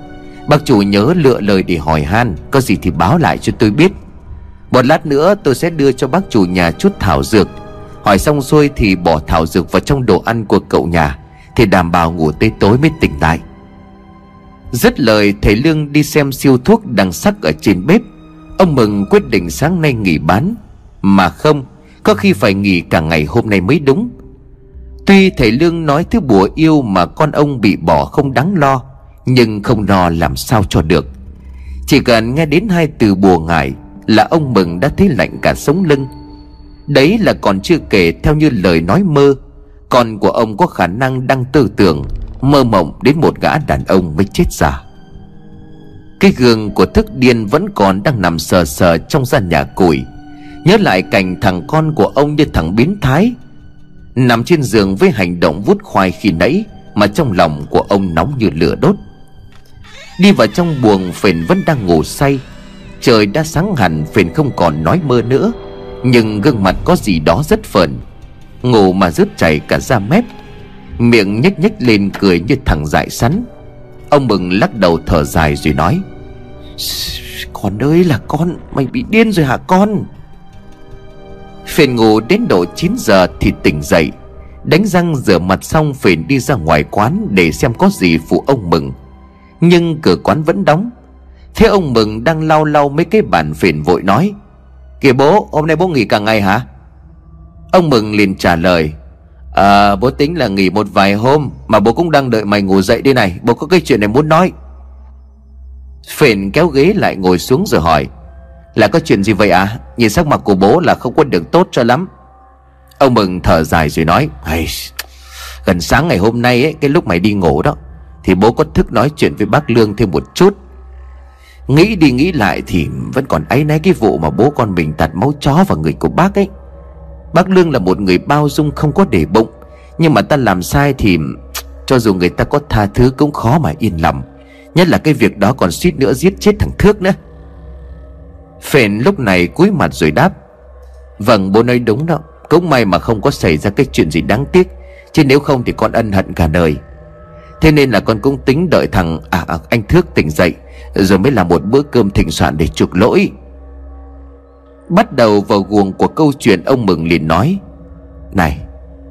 Bác chủ nhớ lựa lời để hỏi han, Có gì thì báo lại cho tôi biết. Một lát nữa tôi sẽ đưa cho bác chủ nhà chút thảo dược. Hỏi xong xuôi thì bỏ thảo dược vào trong đồ ăn của cậu nhà, Thì đảm bảo ngủ tới tối mới tỉnh lại. Dứt lời, thầy Lương đi xem siêu thuốc đang sắc ở trên bếp. Ông Mừng quyết định sáng nay nghỉ bán. Mà không, Có khi phải nghỉ cả ngày hôm nay mới đúng. Tuy thầy Lương nói thứ bùa yêu mà con ông bị bỏ không đáng lo nhưng không lo làm sao cho được. Chỉ cần nghe đến hai từ bùa ngải Là ông Mừng đã thấy lạnh cả sống lưng. Đấy là còn chưa kể theo như lời nói mơ, Con của ông có khả năng đang tư tưởng, Mơ mộng đến một gã đàn ông mới chết giả Cái gương của thức điên vẫn còn đang nằm sờ sờ trong gian nhà củi. Nhớ lại cảnh thằng con của ông như thằng biến thái. Nằm trên giường với hành động vút khoai khi nãy Mà trong lòng của ông nóng như lửa đốt. Đi vào trong buồng, phền vẫn đang ngủ say. Trời đã sáng hẳn, phền không còn nói mơ nữa. Nhưng gương mặt có gì đó rất phờn. Ngủ mà rớt chảy cả da mép. Miệng nhếch nhếch lên, cười như thằng dại sắn. Ông mừng lắc đầu thở dài rồi nói Con ơi là con, Mày bị điên rồi hả con? Phền ngủ đến độ 9 giờ thì tỉnh dậy. Đánh răng rửa mặt xong, Phền đi ra ngoài quán Để xem có gì phụ ông Mừng. Nhưng cửa quán vẫn đóng. Thế ông Mừng đang lau lau mấy cái bàn Phền vội nói Kìa bố hôm nay bố nghỉ cả ngày hả? Ông Mừng liền trả lời À bố tính là nghỉ một vài hôm Mà bố cũng đang đợi mày ngủ dậy đây này Bố có cái chuyện này muốn nói. Phền kéo ghế lại ngồi xuống rồi hỏi Là có chuyện gì vậy à Nhìn sắc mặt của bố là không có được tốt cho lắm. Ông Mừng thở dài rồi nói Gần sáng ngày hôm nay ấy, Cái lúc mày đi ngủ đó thì bố có thức nói chuyện với bác Lương thêm một chút. Nghĩ đi nghĩ lại thì Vẫn còn áy náy cái vụ mà bố con mình tạt máu chó vào người của bác ấy. Bác Lương là một người bao dung không có để bụng. Nhưng mà ta làm sai thì Cho dù người ta có tha thứ cũng khó mà yên lòng. Nhất là cái việc đó còn suýt nữa giết chết thằng Thước nữa. Phền lúc này cúi mặt rồi đáp. Vâng bố nói đúng đó. Cũng may mà không có xảy ra cái chuyện gì đáng tiếc. Chứ nếu không thì con ân hận cả đời. Thế nên là con cũng tính đợi thằng À, à anh Thước tỉnh dậy Rồi mới làm một bữa cơm thịnh soạn để chuộc lỗi. Bắt đầu vào guồng của câu chuyện ông Mừng liền nói Này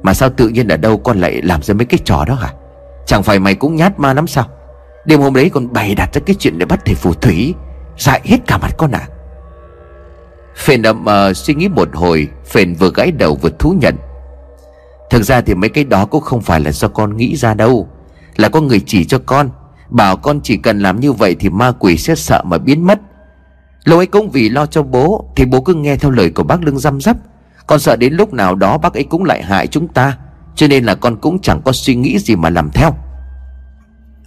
Mà sao tự nhiên ở đâu con lại làm ra mấy cái trò đó hả? Chẳng phải mày cũng nhát ma lắm sao? Đêm hôm đấy còn bày đặt ra cái chuyện để bắt thầy phù thủy Dại hết cả mặt con à Phền ậm uh, suy nghĩ một hồi Phền vừa gãi đầu vừa thú nhận. Thực ra thì mấy cái đó cũng không phải là do con nghĩ ra đâu. Là có người chỉ cho con. Bảo con chỉ cần làm như vậy thì ma quỷ sẽ sợ mà biến mất. Lâu ấy cũng vì lo cho bố, Thì bố cứ nghe theo lời của bác lưng răm rắp Con sợ đến lúc nào đó bác ấy cũng lại hại chúng ta, Cho nên là con cũng chẳng có suy nghĩ gì mà làm theo.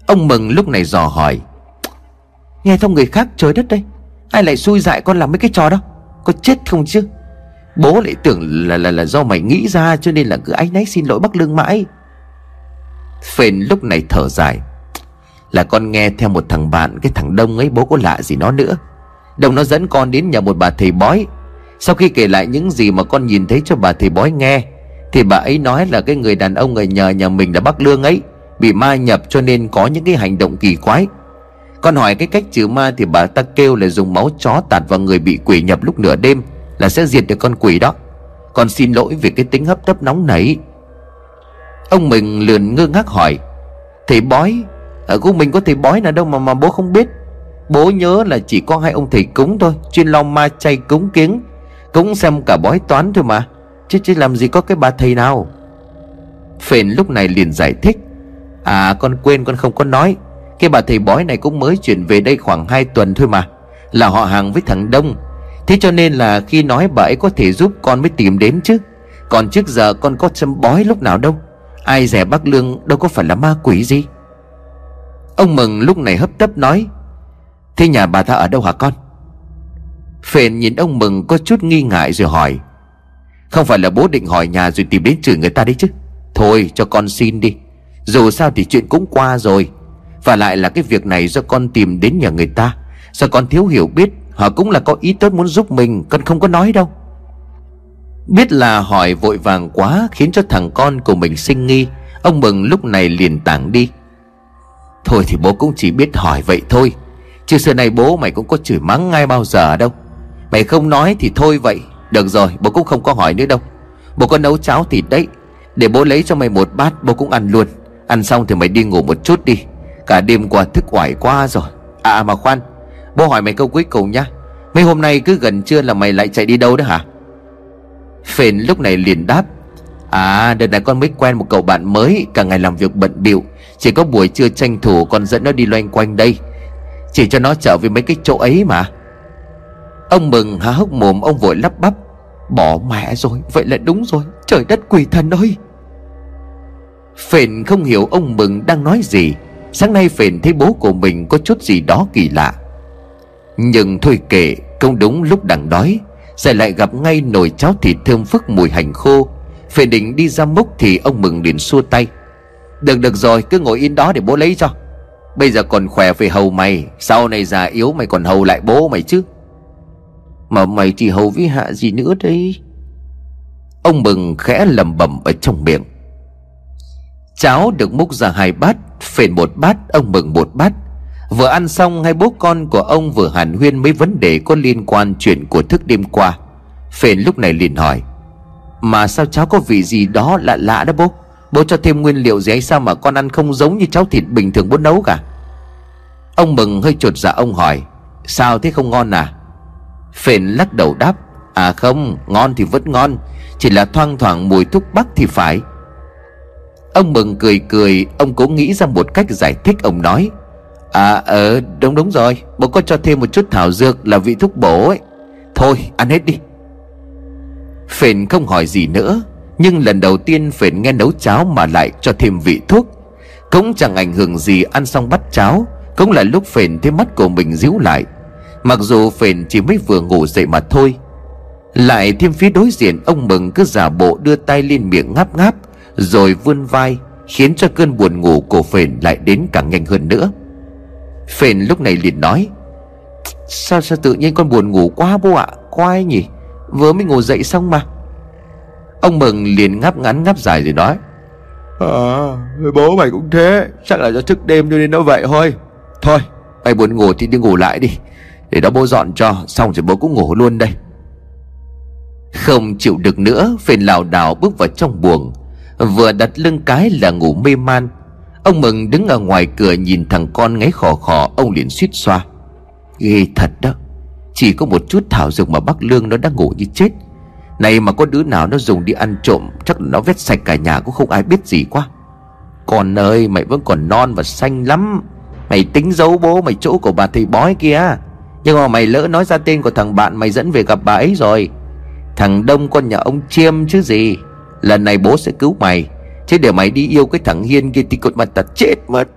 Ông Mừng lúc này dò hỏi, Nghe theo người khác trời đất đây, Ai lại xui dại con làm mấy cái trò đó? Có chết không chứ? Bố lại tưởng là là là do mày nghĩ ra, Cho nên là cứ áy náy xin lỗi bác lương mãi. Phền lúc này thở dài. Là con nghe theo một thằng bạn, Cái thằng Đông ấy, bố có lạ gì nó nữa. Đông nó dẫn con đến nhà một bà thầy bói. Sau khi kể lại những gì mà con nhìn thấy cho bà thầy bói nghe, Thì bà ấy nói là cái người đàn ông người nhờ nhà mình là bác Lương ấy, Bị ma nhập cho nên có những cái hành động kỳ quái. Con hỏi cái cách trừ ma thì bà ta kêu là dùng máu chó tạt vào người bị quỷ nhập lúc nửa đêm Là sẽ diệt được con quỷ đó. Con xin lỗi vì cái tính hấp tấp nóng nảy. Ông mình lườn ngơ ngác hỏi, Thầy bói, Ở của mình có thầy bói nào đâu mà mà bố không biết. Bố nhớ là chỉ có hai ông thầy cúng thôi, Chuyên lo ma chay cúng kiến Cúng xem cả bói toán thôi mà, Chứ chứ làm gì có cái bà thầy nào. Phền lúc này liền giải thích À con quên, con không có nói. Cái bà thầy bói này cũng mới chuyển về đây khoảng 2 tuần thôi mà, Là họ hàng với thằng Đông. Thế cho nên là khi nói bà ấy có thể giúp con mới tìm đến chứ. Còn trước giờ con có châm bói lúc nào đâu. Ai rẻ bác Lương đâu có phải là ma quỷ gì? Ông Mừng lúc này hấp tấp nói, Thế nhà bà ta ở đâu hả con? Phền nhìn ông Mừng có chút nghi ngại rồi hỏi, Không phải là bố định hỏi nhà rồi tìm đến chửi người ta đấy chứ? Thôi, cho con xin đi. Dù sao thì chuyện cũng qua rồi. Và lại là cái việc này do con tìm đến nhà người ta Sao con thiếu hiểu biết, Họ cũng là có ý tốt muốn giúp mình, Con không có nói đâu. Biết là hỏi vội vàng quá Khiến cho thằng con của mình sinh nghi. Ông Mừng lúc này liền tảng đi. Thôi thì bố cũng chỉ biết hỏi vậy thôi. Chứ xưa nay bố mày cũng có chửi mắng ngay bao giờ đâu. Mày không nói thì thôi vậy. Được rồi, bố cũng không có hỏi nữa đâu. Bố có nấu cháo thịt đấy. Để bố lấy cho mày một bát, bố cũng ăn luôn. Ăn xong thì mày đi ngủ một chút đi. Cả đêm qua thức oải quá rồi. À, à mà khoan. Bố hỏi mày câu cuối cùng nhá. Mấy hôm nay cứ gần trưa là mày lại chạy đi đâu đó hả? Phền lúc này liền đáp À đợt này con mới quen một cậu bạn mới, Cả ngày làm việc bận bịu. Chỉ có buổi trưa tranh thủ con dẫn nó đi loanh quanh đây. Chỉ cho nó trở về mấy cái chỗ ấy mà. Ông mừng há hốc mồm, ông vội lắp bắp, Bỏ mẹ rồi, Vậy là đúng rồi, Trời đất quỷ thần ơi. Phền không hiểu ông mừng đang nói gì. Sáng nay Phền thấy bố của mình có chút gì đó kỳ lạ. Nhưng thôi kệ Không đúng lúc đang đói. Sẽ lại gặp ngay nồi cháo thịt thơm phức mùi hành khô. Phê định đi ra múc thì ông mừng liền xua tay. Được được rồi, cứ ngồi yên đó để bố lấy cho. Bây giờ còn khỏe phải hầu mày. Sau này già yếu mày còn hầu lại bố mày chứ. Mà mày thì hầu với hạ gì nữa đây? Ông mừng khẽ lầm bầm ở trong miệng. Cháo được múc ra hai bát, Phền một bát, Ông mừng một bát. Vừa ăn xong, hai bố con của ông vừa hàn huyên mấy vấn đề có liên quan chuyện của thức đêm qua. Phền lúc này liền hỏi, Mà sao cháu có vị gì đó lạ lạ đó bố? Bố cho thêm nguyên liệu gì hay sao mà con ăn không giống như cháu thịt bình thường bố nấu cả? Ông mừng hơi chột dạ ông hỏi, Sao thế không ngon à? Phền lắc đầu đáp À không, ngon thì vẫn ngon, Chỉ là thoang thoảng mùi thuốc bắc thì phải. Ông mừng cười cười, Ông cố nghĩ ra một cách giải thích, ông nói À ờ đúng đúng rồi. Bố có cho thêm một chút thảo dược là vị thuốc bổ ấy. Thôi, ăn hết đi. Phền không hỏi gì nữa, Nhưng lần đầu tiên Phền nghe nấu cháo mà lại cho thêm vị thuốc. Cũng chẳng ảnh hưởng gì ăn xong bắt cháo, Cũng là lúc Phền thấy mắt của mình díu lại. Mặc dù Phền chỉ mới vừa ngủ dậy mà thôi, Lại thêm phía đối diện Ông Mừng cứ giả bộ đưa tay lên miệng ngáp ngáp, Rồi vươn vai, Khiến cho cơn buồn ngủ của Phền lại đến càng nhanh hơn nữa. Phền lúc này liền nói Sao sao tự nhiên con buồn ngủ quá bố ạ? Quái nhỉ? Vừa mới ngủ dậy xong mà. Ông Mừng liền ngáp ngắn ngáp dài rồi nói À bố mày cũng thế Chắc là do thức đêm cho nên nó vậy thôi. Thôi. Mày buồn ngủ thì đi ngủ lại đi Để đó bố dọn cho Xong rồi bố cũng ngủ luôn đây. Không chịu được nữa Phền lảo đảo bước vào trong buồng. Vừa đặt lưng cái là ngủ mê man Ông Mừng đứng ở ngoài cửa nhìn thằng con ngáy khò khò, Ông liền suýt xoa. Ghê thật đó, Chỉ có một chút thảo dược mà bác Lương nó đang ngủ như chết. Này mà có đứa nào nó dùng đi ăn trộm, Chắc là nó vét sạch cả nhà cũng không ai biết gì quá. Con ơi, mày vẫn còn non và xanh lắm. Mày tính giấu bố mày chỗ của bà thầy bói kia. Nhưng mà mày lỡ nói ra tên của thằng bạn mày dẫn về gặp bà ấy rồi. Thằng Đông con nhà ông Chiêm chứ gì. Lần này bố sẽ cứu mày. Chứ để mày đi yêu cái thằng Hiên kia thì cột mặt tật chết mất.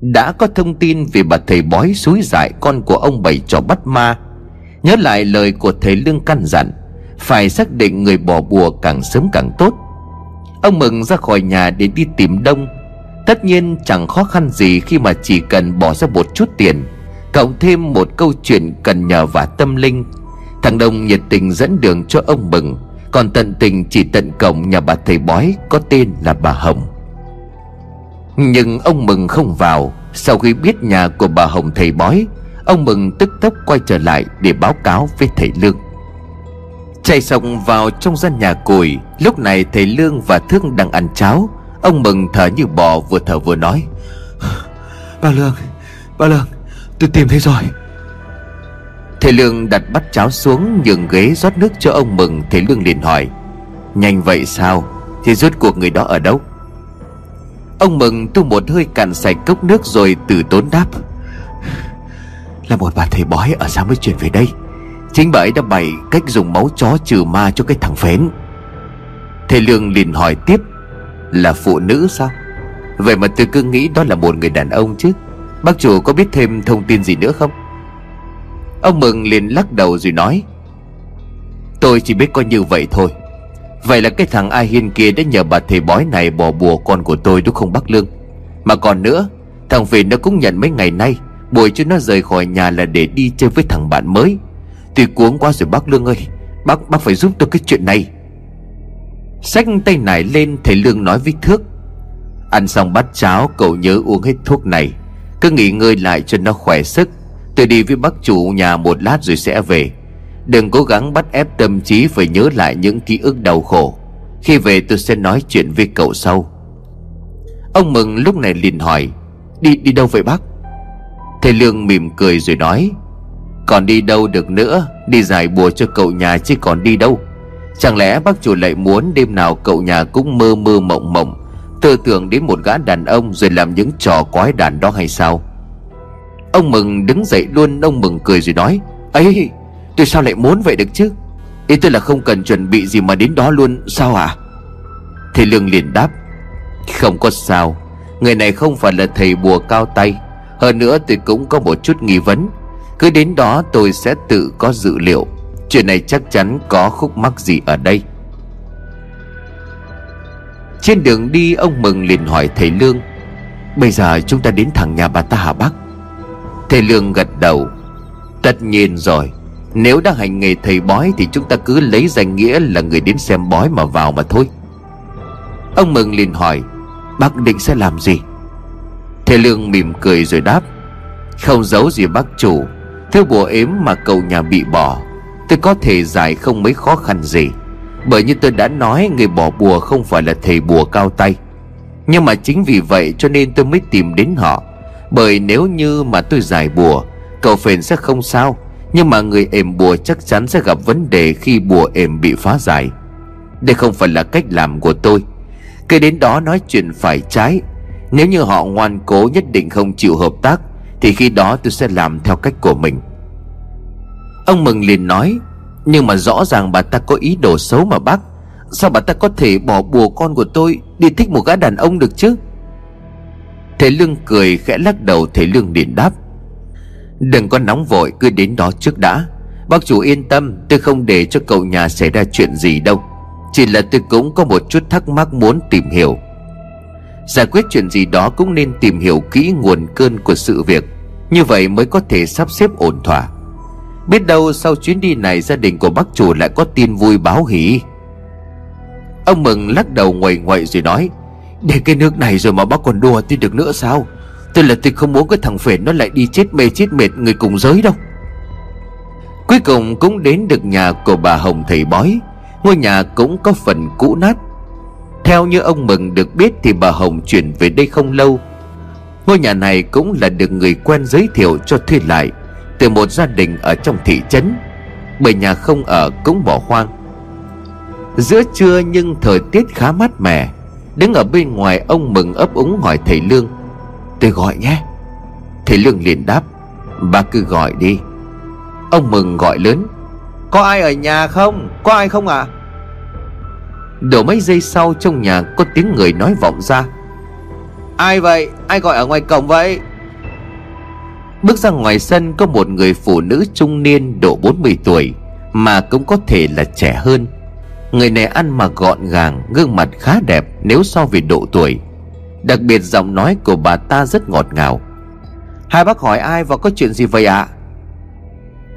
Đã có thông tin về bà thầy bói suối dại con của ông bảy trò bắt ma. Nhớ lại lời của thầy Lương căn dặn, Phải xác định người bỏ bùa càng sớm càng tốt. Ông mừng ra khỏi nhà để đi tìm Đông. Tất nhiên chẳng khó khăn gì khi mà chỉ cần bỏ ra một chút tiền, Cộng thêm một câu chuyện cần nhờ vả tâm linh. Thằng Đông nhiệt tình dẫn đường cho ông Mừng. Còn tận tình chỉ tận cổng nhà bà thầy bói Có tên là bà Hồng. Nhưng ông Mừng không vào. Sau khi biết nhà của bà Hồng thầy bói, Ông Mừng tức tốc quay trở lại để báo cáo với thầy Lương. Chạy xong vào trong gian nhà củi Lúc này thầy Lương và Thương đang ăn cháo. Ông Mừng thở như bò vừa thở vừa nói, bà Lương bà Lương, Tôi tìm thấy rồi. Thầy Lương đặt bát cháo xuống Nhường ghế rót nước cho ông Mừng, Thầy Lương liền hỏi, Nhanh vậy sao? Thì rốt cuộc người đó ở đâu? Ông Mừng tu một hơi cạn sạch cốc nước rồi từ tốn đáp, Là một bà thầy bói, ở xa mới chuyển về đây? Chính bà ấy đã bày cách dùng máu chó trừ ma cho cái thằng phến Thầy Lương liền hỏi tiếp, Là phụ nữ sao? Vậy mà tôi cứ nghĩ đó là một người đàn ông chứ. Bác chủ có biết thêm thông tin gì nữa không? Ông Mừng liền lắc đầu rồi nói, Tôi chỉ biết có như vậy thôi. Vậy là cái thằng A Hiên kia đã nhờ bà thầy bói này bỏ bùa con của tôi đúng không bác Lương? Mà còn nữa, Thằng Phiền nó cũng nhận mấy ngày nay, Buổi cho nó rời khỏi nhà là để đi chơi với thằng bạn mới. Tôi cuống quá rồi bác Lương ơi, Bác bác phải giúp tôi cái chuyện này. Xách tay nải lên, thầy Lương nói với Thước, Ăn xong bát cháo, cậu nhớ uống hết thuốc này. Cứ nghỉ ngơi lại cho nó khỏe sức. Tôi đi với bác chủ nhà một lát rồi sẽ về. Đừng cố gắng bắt ép tâm trí Phải nhớ lại những ký ức đau khổ. Khi về tôi sẽ nói chuyện với cậu sau. Ông Mừng lúc này liền hỏi, Đi đi đâu vậy bác? Thầy Lương mỉm cười rồi nói, Còn đi đâu được nữa? Đi giải bùa cho cậu nhà chứ còn đi đâu. Chẳng lẽ bác chủ lại muốn Đêm nào cậu nhà cũng mơ mơ mộng mộng, Tư tưởng đến một gã đàn ông Rồi làm những trò quái đàn đó hay sao? Ông Mừng đứng dậy luôn, Ông Mừng cười rồi nói, ấy, tôi sao lại muốn vậy được chứ? Ý tôi là không cần chuẩn bị gì mà đến đó luôn, Sao à Thầy Lương liền đáp, Không có sao, Người này không phải là thầy bùa cao tay. Hơn nữa tôi cũng có một chút nghi vấn. Cứ đến đó tôi sẽ tự có dự liệu. Chuyện này chắc chắn có khúc mắc gì ở đây. Trên đường đi, ông Mừng liền hỏi thầy Lương, Bây giờ chúng ta đến thẳng nhà bà ta hả bác? Thầy Lương gật đầu. Tất nhiên rồi. Nếu đã hành nghề thầy bói Thì chúng ta cứ lấy danh nghĩa là người đến xem bói mà vào mà thôi. Ông Mừng liền hỏi, Bác định sẽ làm gì? Thầy Lương mỉm cười rồi đáp, Không giấu gì bác chủ. Theo bùa ếm mà cầu nhà bị bỏ, Tôi có thể giải không mấy khó khăn gì. Bởi như tôi đã nói, Người bỏ bùa không phải là thầy bùa cao tay. Nhưng mà chính vì vậy cho nên tôi mới tìm đến họ. Bởi nếu như mà tôi giải bùa, Cậu phền sẽ không sao, Nhưng mà người ềm bùa chắc chắn sẽ gặp vấn đề Khi bùa ềm bị phá giải. Đây không phải là cách làm của tôi. Kể đến đó nói chuyện phải trái. Nếu như họ ngoan cố nhất định không chịu hợp tác, Thì khi đó tôi sẽ làm theo cách của mình. Ông Mừng liền nói, Nhưng mà rõ ràng bà ta có ý đồ xấu mà bác. Sao bà ta có thể bỏ bùa con của tôi Đi thích một gã đàn ông được chứ? Thầy Lương cười khẽ lắc đầu, Thầy Lương liền đáp. Đừng có nóng vội, cứ đến đó trước đã. Bác chủ yên tâm, Tôi không để cho cậu nhà xảy ra chuyện gì đâu. Chỉ là tôi cũng có một chút thắc mắc muốn tìm hiểu. Giải quyết chuyện gì đó cũng nên tìm hiểu kỹ nguồn cơn của sự việc. Như vậy mới có thể sắp xếp ổn thỏa. Biết đâu sau chuyến đi này gia đình của bác chủ lại có tin vui báo hỉ. Ông Mừng lắc đầu ngoài ngoại rồi nói để cái nước này rồi mà bác còn đùa tôi được nữa sao? Tôi là tôi không muốn cái thằng phể nó lại đi chết mê chết mệt người cùng giới đâu. Cuối cùng cũng đến được nhà của bà Hồng thầy bói. Ngôi nhà cũng có phần cũ nát. Theo như ông Mừng được biết thì bà Hồng chuyển về đây không lâu. Ngôi nhà này cũng là được người quen giới thiệu cho thuê lại Từ một gia đình ở trong thị trấn, Bởi nhà không ở cũng bỏ hoang. Giữa trưa nhưng thời tiết khá mát mẻ Đứng ở bên ngoài ông Mừng ấp úng hỏi thầy Lương. Tôi gọi nhé. Thầy Lương liền đáp. Bà cứ gọi đi. Ông Mừng gọi lớn. Có ai ở nhà không? Có ai không à Đổ mấy giây sau trong nhà có tiếng người nói vọng ra. Ai vậy? Ai gọi ở ngoài cổng vậy? Bước ra ngoài sân có một người phụ nữ trung niên độ 40 tuổi Mà cũng có thể là trẻ hơn Người này ăn mặc gọn gàng, Gương mặt khá đẹp nếu so về độ tuổi. Đặc biệt giọng nói của bà ta rất ngọt ngào. Hai bác hỏi ai và có chuyện gì vậy ạ? À?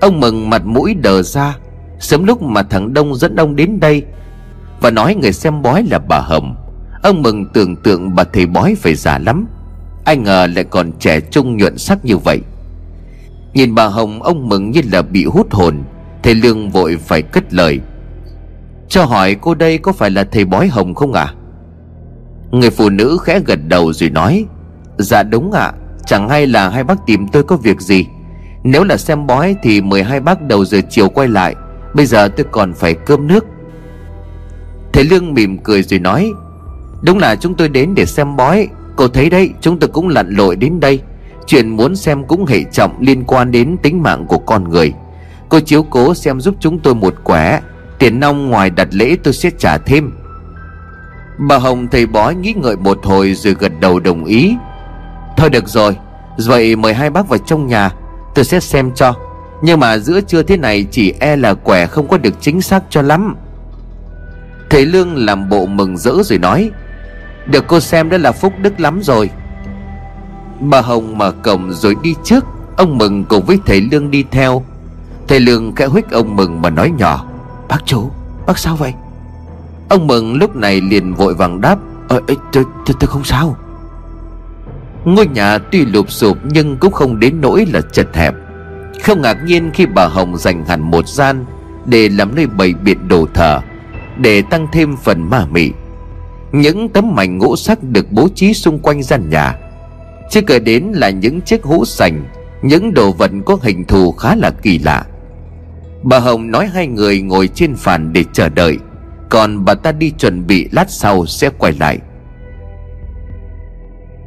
Ông mừng mặt mũi đờ ra, Sớm lúc mà thằng Đông dẫn ông đến đây Và nói người xem bói là bà Hồng. Ông mừng tưởng tượng bà thầy bói phải già lắm, Ai ngờ lại còn trẻ trung nhuận sắc như vậy. Nhìn bà Hồng, ông mừng như là bị hút hồn, Thầy Lương vội phải cất lời. Cho hỏi cô đây có phải là thầy bói Hồng không ạ? À? Người phụ nữ khẽ gật đầu rồi nói Dạ đúng ạ à, Chẳng hay là hai bác tìm tôi có việc gì. Nếu là xem bói thì mời hai bác đầu giờ chiều quay lại Bây giờ tôi còn phải cơm nước. Thầy Lương mỉm cười rồi nói Đúng là chúng tôi đến để xem bói. Cô thấy đấy chúng tôi cũng lặn lội đến đây. Chuyện muốn xem cũng hệ trọng liên quan đến tính mạng của con người. Cô chiếu cố xem giúp chúng tôi một quẻ. Tiền nong ngoài đặt lễ tôi sẽ trả thêm. Bà Hồng thầy bói nghĩ ngợi một hồi rồi gật đầu đồng ý. Thôi được rồi, Vậy mời hai bác vào trong nhà, Tôi sẽ xem cho. Nhưng mà giữa trưa thế này chỉ e là quẻ không có được chính xác cho lắm. Thầy Lương làm bộ mừng rỡ rồi nói, Được cô xem đó là phúc đức lắm rồi. Bà Hồng mở cổng rồi đi trước, Ông Mừng cùng với thầy Lương đi theo. Thầy Lương khẽ huyết ông Mừng mà nói nhỏ Bác chủ bác sao vậy? Ông Mừng lúc này liền vội vàng đáp Ờ tôi, tôi, tôi không sao. Ngôi nhà tuy lụp sụp nhưng cũng không đến nỗi là chật hẹp. Không ngạc nhiên khi bà Hồng dành hẳn một gian Để làm nơi bày biện đồ thờ Để tăng thêm phần ma mị. Những tấm mảnh ngũ sắc được bố trí xung quanh gian nhà. Chưa kể đến là những chiếc hũ sành Những đồ vật có hình thù khá là kỳ lạ. Bà Hồng nói hai người ngồi trên phản để chờ đợi. Còn bà ta đi chuẩn bị lát sau sẽ quay lại.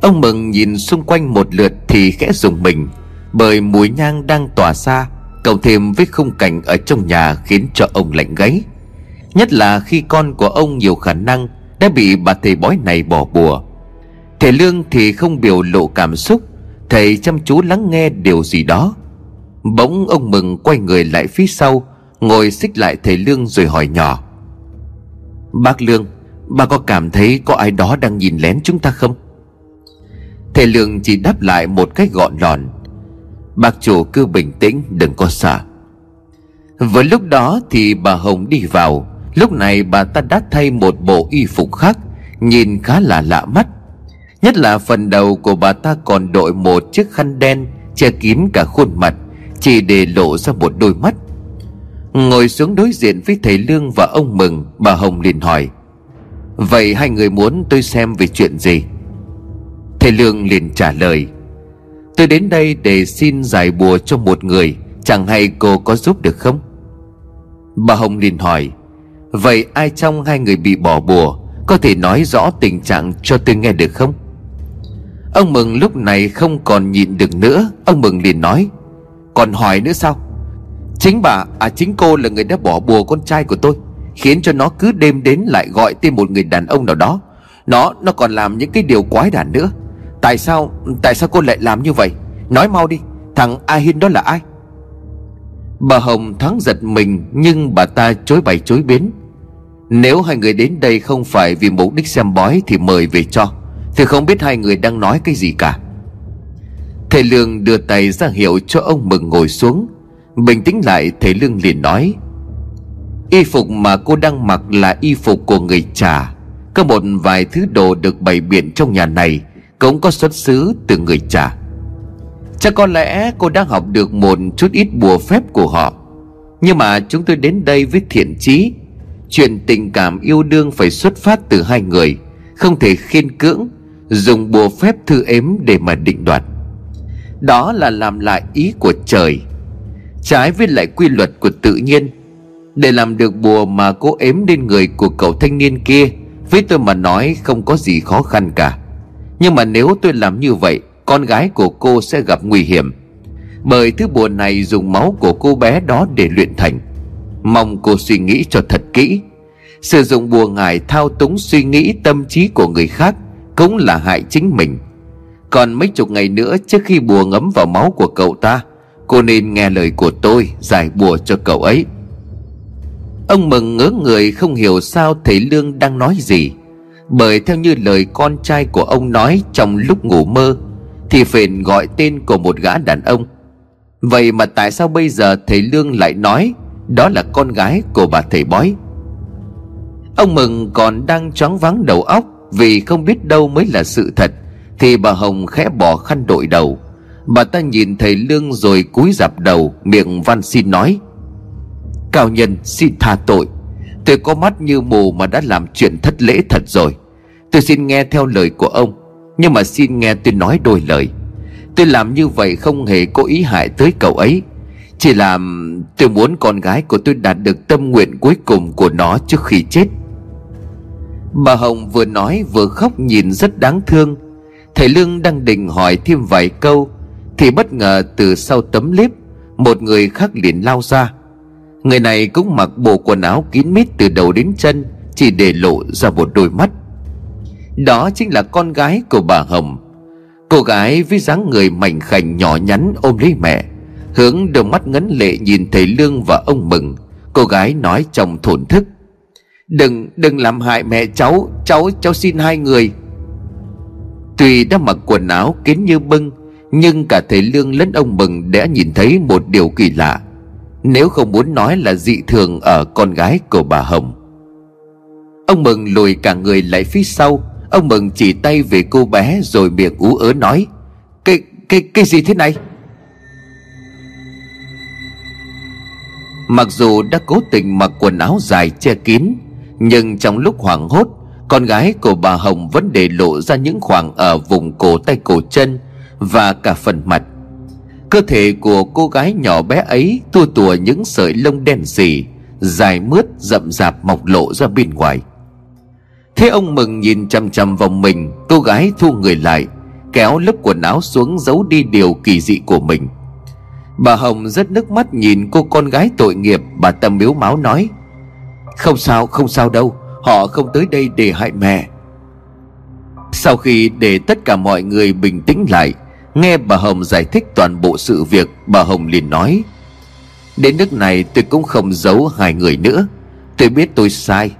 Ông Mừng nhìn xung quanh một lượt thì khẽ dùng mình, Bởi mùi nhang đang tỏa xa Cộng thêm với khung cảnh ở trong nhà khiến cho ông lạnh gáy. Nhất là khi con của ông nhiều khả năng Đã bị bà thầy bói này bỏ bùa. Thầy Lương thì không biểu lộ cảm xúc, Thầy chăm chú lắng nghe điều gì đó. Bỗng ông Mừng quay người lại phía sau, Ngồi xích lại thầy Lương rồi hỏi nhỏ. Bác Lương, Bà có cảm thấy có ai đó đang nhìn lén chúng ta không? Thầy Lương chỉ đáp lại một cách gọn lòn Bác chủ cứ bình tĩnh, đừng có sợ. Với lúc đó thì bà Hồng đi vào. Lúc này bà ta đã thay một bộ y phục khác, Nhìn khá là lạ mắt. Nhất là phần đầu của bà ta còn đội một chiếc khăn đen Che kín cả khuôn mặt. Chỉ để lộ ra một đôi mắt. Ngồi xuống đối diện với thầy Lương và ông Mừng, Bà Hồng liền hỏi, Vậy hai người muốn tôi xem về chuyện gì? Thầy Lương liền trả lời, Tôi đến đây để xin giải bùa cho một người, Chẳng hay cô có giúp được không? Bà Hồng liền hỏi, Vậy ai trong hai người bị bỏ bùa, Có thể nói rõ tình trạng cho tôi nghe được không? Ông Mừng lúc này không còn nhịn được nữa, Ông Mừng liền nói còn hỏi nữa sao? Chính bà à chính cô là người đã bỏ bùa con trai của tôi, Khiến cho nó cứ đêm đến lại gọi tên một người đàn ông nào đó. Nó nó còn làm những cái điều quái đản nữa. Tại sao Tại sao cô lại làm như vậy? Nói mau đi, Thằng A Hiên đó là ai? Bà Hồng thoáng giật mình, Nhưng bà ta chối bày chối biến. Nếu hai người đến đây không phải vì mục đích xem bói Thì mời về cho. Thì không biết hai người đang nói cái gì cả. Thầy Lương đưa tay ra hiệu cho ông Mừng ngồi xuống. Bình tĩnh lại, thầy Lương liền nói, Y phục mà cô đang mặc là y phục của người trà. Có một vài thứ đồ được bày biện trong nhà này, cũng có xuất xứ từ người cha chắc có lẽ cô đang học được một chút ít bùa phép của họ. Nhưng mà chúng tôi đến đây với thiện chí. Chuyện tình cảm yêu đương phải xuất phát từ hai người, không thể khiên cưỡng, dùng bùa phép thư ếm để mà định đoạt đó là làm lại ý của trời. Trái với lại quy luật của tự nhiên, để làm được bùa mà cô ếm lên người của cậu thanh niên kia, với tôi mà nói không có gì khó khăn cả. Nhưng mà nếu tôi làm như vậy, Con gái của cô sẽ gặp nguy hiểm. Bởi thứ bùa này dùng máu của cô bé đó để luyện thành. Mong cô suy nghĩ cho thật kỹ. Sử dụng bùa ngải thao túng suy nghĩ tâm trí của người khác Cũng là hại chính mình. Còn mấy chục ngày nữa trước khi bùa ngấm vào máu của cậu ta, Cô nên nghe lời của tôi giải bùa cho cậu ấy. Ông mừng ngớ người không hiểu sao thầy Lương đang nói gì. Bởi theo như lời con trai của ông nói trong lúc ngủ mơ, Thì phền gọi tên của một gã đàn ông. Vậy mà tại sao bây giờ thầy Lương lại nói Đó là con gái của bà thầy bói? Ông Mừng còn đang choáng váng đầu óc Vì không biết đâu mới là sự thật. Thì bà Hồng khẽ bỏ khăn đội đầu. Bà ta nhìn thầy Lương rồi cúi dạp đầu, Miệng van xin nói, Cao nhân, xin tha tội. Tôi có mắt như mù mà đã làm chuyện thất lễ thật rồi. Tôi xin nghe theo lời của ông, Nhưng mà xin nghe tôi nói đôi lời. Tôi làm như vậy không hề có ý hại tới cậu ấy. Chỉ là tôi muốn con gái của tôi đạt được tâm nguyện cuối cùng của nó trước khi chết. Bà Hồng vừa nói vừa khóc nhìn rất đáng thương. Thầy Lương đang định hỏi thêm vài câu Thì bất ngờ từ sau tấm liếp Một người khác liền lao ra. Người này cũng mặc bộ quần áo kín mít từ đầu đến chân Chỉ để lộ ra một đôi mắt. Đó chính là con gái của bà Hồng. Cô gái với dáng người mảnh khảnh nhỏ nhắn ôm lấy mẹ Hướng đôi mắt ngấn lệ nhìn thầy Lương và ông Mừng. Cô gái nói trong thổn thức Đừng, đừng làm hại mẹ cháu Cháu, cháu xin hai người. Tuy đã mặc quần áo kín như bưng Nhưng cả thầy Lương lẫn ông Mừng đã nhìn thấy một điều kỳ lạ. Nếu không muốn nói là dị thường ở con gái của bà Hồng. Ông Mừng lùi cả người lại phía sau. Ông Mừng chỉ tay về cô bé rồi miệng ú ớ nói Cái, cái, cái gì thế này? Mặc dù đã cố tình mặc quần áo dài che kín Nhưng trong lúc hoảng hốt con gái của bà Hồng vẫn để lộ ra những khoảng ở vùng cổ tay cổ chân Và cả phần mặt. Cơ thể của cô gái nhỏ bé ấy tua tùa những sợi lông đen sì Dài mướt, rậm rạp mọc lộ ra bên ngoài. Thế ông mừng nhìn chăm chăm vào mình, Cô gái thu người lại, Kéo lớp quần áo xuống giấu đi điều kỳ dị của mình. Bà Hồng rất nước mắt nhìn cô con gái tội nghiệp, Bà tâm miếu máu nói, Không sao không sao đâu Họ không tới đây để hại mẹ. Sau khi để tất cả mọi người bình tĩnh lại, Nghe bà Hồng giải thích toàn bộ sự việc, Bà Hồng liền nói, Đến nước này tôi cũng không giấu hai người nữa. Tôi biết tôi sai,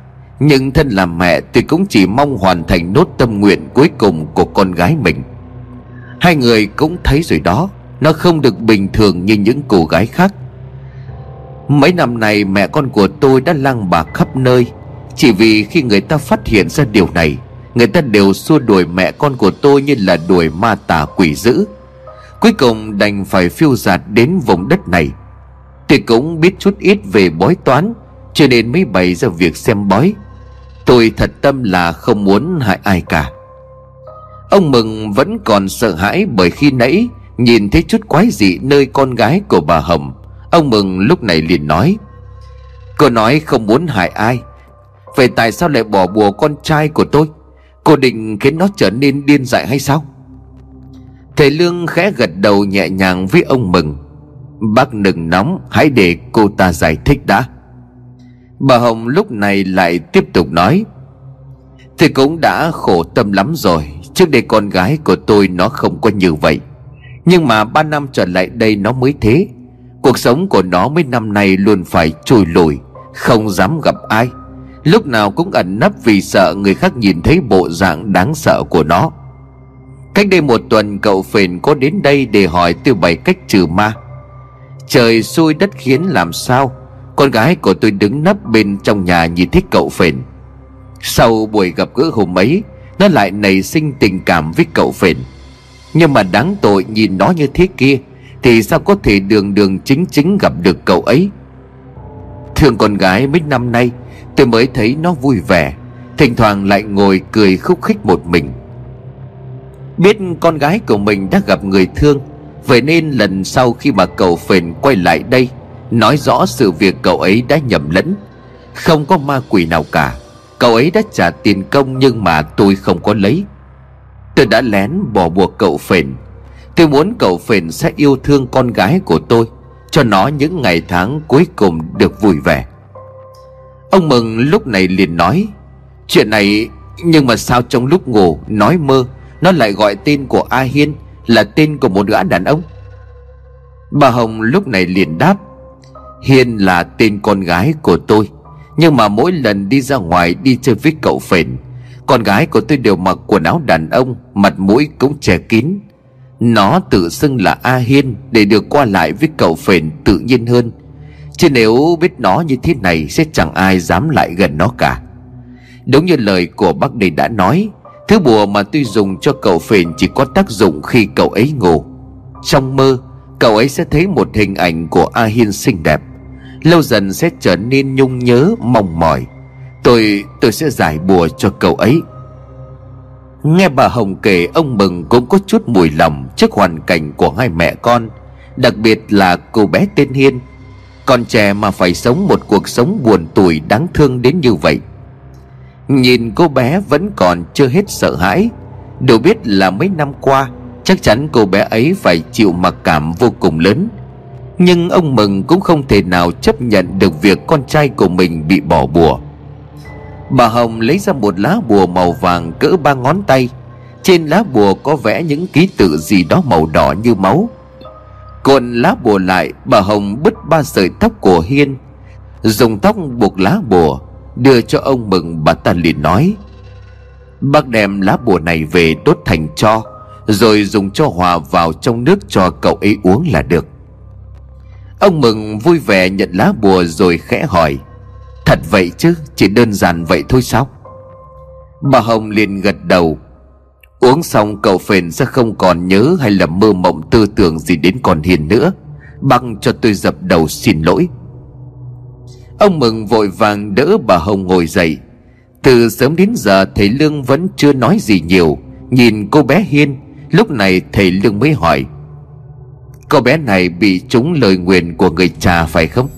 Nhưng thân làm mẹ tôi cũng chỉ mong hoàn thành nốt tâm nguyện cuối cùng của con gái mình. Hai người cũng thấy rồi đó, Nó không được bình thường như những cô gái khác. Mấy năm này mẹ con của tôi đã lang bạc khắp nơi chỉ vì khi người ta phát hiện ra điều này, Người ta đều xua đuổi mẹ con của tôi như là đuổi ma tà quỷ dữ. Cuối cùng đành phải phiêu giạt đến vùng đất này. Tôi cũng biết chút ít về bói toán, Cho nên mới bày ra việc xem bói. Tôi thật tâm là không muốn hại ai cả. Ông Mừng vẫn còn sợ hãi bởi khi nãy Nhìn thấy chút quái dị nơi con gái của bà Hồng. Ông Mừng lúc này liền nói, Cô nói không muốn hại ai. Vậy tại sao lại bỏ bùa con trai của tôi? Cô định khiến nó trở nên điên dại hay sao? Thầy Lương khẽ gật đầu nhẹ nhàng với ông Mừng. Bác đừng nóng, Hãy để cô ta giải thích đã. Bà Hồng lúc này lại tiếp tục nói. Thì cũng đã khổ tâm lắm rồi, Trước đây con gái của tôi nó không có như vậy. Nhưng mà ba năm trở lại đây nó mới thế. Cuộc sống của nó mấy năm nay luôn phải trôi lùi, Không dám gặp ai. Lúc nào cũng ẩn nấp vì sợ người khác nhìn thấy bộ dạng đáng sợ của nó. Cách đây một tuần, cậu phền có đến đây để hỏi tôi bày cách trừ ma. Trời xui đất khiến làm sao? Con gái của tôi đứng nấp bên trong nhà nhìn thích cậu phền. Sau buổi gặp gỡ hôm ấy, Nó lại nảy sinh tình cảm với cậu phền. Nhưng mà đáng tội nhìn nó như thế kia, Thì sao có thể đường đường chính chính gặp được cậu ấy? Thương con gái mấy năm nay Tôi mới thấy nó vui vẻ, Thỉnh thoảng lại ngồi cười khúc khích một mình. Biết con gái của mình đã gặp người thương, Vậy nên lần sau khi mà cậu phền quay lại đây, Nói rõ sự việc cậu ấy đã nhầm lẫn. Không có ma quỷ nào cả, Cậu ấy đã trả tiền công nhưng mà tôi không có lấy. Tôi đã lén bỏ buộc cậu phền. Tôi muốn cậu phền sẽ yêu thương con gái của tôi, Cho nó những ngày tháng cuối cùng được vui vẻ. Ông Mừng lúc này liền nói, Chuyện này, Nhưng mà sao trong lúc ngủ nói mơ, Nó lại gọi tên của A Hiên Là tên của một gã đàn ông? Bà Hồng lúc này liền đáp, Hiên là tên con gái của tôi, Nhưng mà mỗi lần đi ra ngoài đi chơi với cậu phền Con gái của tôi đều mặc quần áo đàn ông, Mặt mũi cũng che kín. Nó tự xưng là A Hiên Để được qua lại với cậu phền tự nhiên hơn. Chứ nếu biết nó như thế này, Sẽ chẳng ai dám lại gần nó cả. Đúng như lời của bác đây đã nói, Thứ bùa mà tôi dùng cho cậu phền Chỉ có tác dụng khi cậu ấy ngủ. Trong mơ, Cậu ấy sẽ thấy một hình ảnh của A Hiên xinh đẹp. Lâu dần sẽ trở nên nhung nhớ, mong mỏi. Tôi tôi sẽ giải bùa cho cậu ấy. Nghe bà Hồng kể, ông Mừng cũng có chút mùi lòng Trước hoàn cảnh của hai mẹ con, Đặc biệt là cô bé tên Hiên. Con trẻ mà phải sống một cuộc sống buồn tủi đáng thương đến như vậy. Nhìn cô bé vẫn còn chưa hết sợ hãi. Đều biết là mấy năm qua, Chắc chắn cô bé ấy phải chịu mặc cảm vô cùng lớn. Nhưng ông Mừng cũng không thể nào chấp nhận được việc con trai của mình bị bỏ bùa. Bà Hồng lấy ra một lá bùa màu vàng cỡ ba ngón tay. Trên lá bùa có vẽ những ký tự gì đó màu đỏ như máu. Cuộn lá bùa lại, Bà Hồng bứt ba sợi tóc của Hiên, Dùng tóc buộc lá bùa, Đưa cho ông Mừng bà ta liền nói, Bác đem lá bùa này về đốt thành cho, Rồi dùng cho hòa vào trong nước cho cậu ấy uống là được. Ông Mừng vui vẻ nhận lá bùa rồi khẽ hỏi, Thật vậy chứ? Chỉ đơn giản vậy thôi sao? Bà Hồng liền gật đầu Uống xong cậu phền sẽ không còn nhớ Hay là mơ mộng tư tưởng gì đến con Hiền nữa. Băng cho tôi dập đầu xin lỗi. Ông Mừng vội vàng đỡ bà Hồng ngồi dậy. Từ sớm đến giờ, thầy Lương vẫn chưa nói gì nhiều. Nhìn cô bé Hiên, Lúc này thầy Lương mới hỏi, Cô bé này bị trúng lời nguyền của người cha phải không?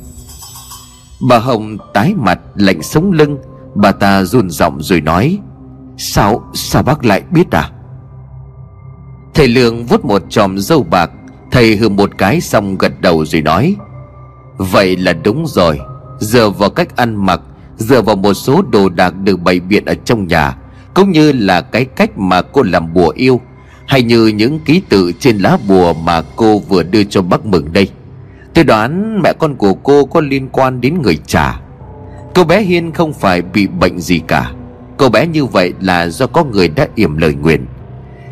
Bà Hồng tái mặt, lạnh sống lưng. Bà ta run giọng rồi nói, Sao sao bác lại biết à? Thầy Lương vuốt một chòm dâu bạc. Thầy hừ một cái xong gật đầu rồi nói, Vậy là đúng rồi. Dựa vào cách ăn mặc Dựa vào một số đồ đạc được bày biện ở trong nhà, Cũng như là cái cách mà cô làm bùa yêu, Hay như những ký tự trên lá bùa mà cô vừa đưa cho bác mừng đây. Tôi đoán mẹ con của cô có liên quan đến người trả Cô bé Hiên không phải bị bệnh gì cả. Cô bé như vậy là do có người đã yểm lời nguyền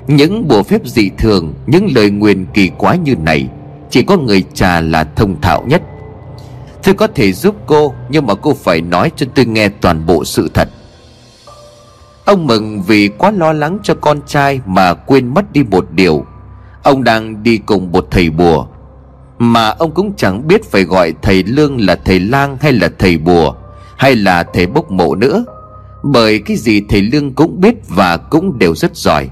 những bùa phép dị thường, Những lời nguyền kỳ quái như này, Chỉ có người trà là thông thạo nhất. Tôi có thể giúp cô, Nhưng mà cô phải nói cho tôi nghe toàn bộ sự thật. Ông mừng vì quá lo lắng cho con trai Mà quên mất đi một điều. Ông đang đi cùng một thầy bùa, mà ông cũng chẳng biết phải gọi thầy Lương là thầy lang hay là thầy bùa, Hay là thầy bốc mộ nữa. Bởi cái gì thầy Lương cũng biết và cũng đều rất giỏi.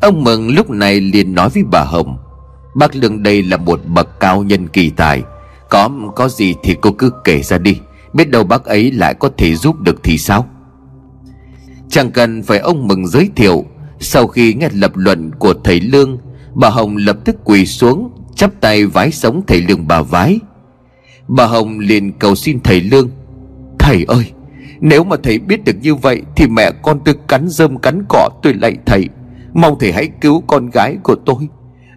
Ông Mừng lúc này liền nói với bà Hồng, Bác Lương đây là một bậc cao nhân kỳ tài, Có có gì thì cô cứ kể ra đi, Biết đâu bác ấy lại có thể giúp được thì sao? Chẳng cần phải ông Mừng giới thiệu, Sau khi nghe lập luận của thầy Lương, Bà Hồng lập tức quỳ xuống, chắp tay vái sống thầy lương bà vái. Bà hồng liền cầu xin thầy lương, thầy ơi, nếu mà thầy biết được như vậy thì mẹ con tôi cắn rơm cắn cỏ tôi lạy thầy mong thầy hãy cứu con gái của tôi.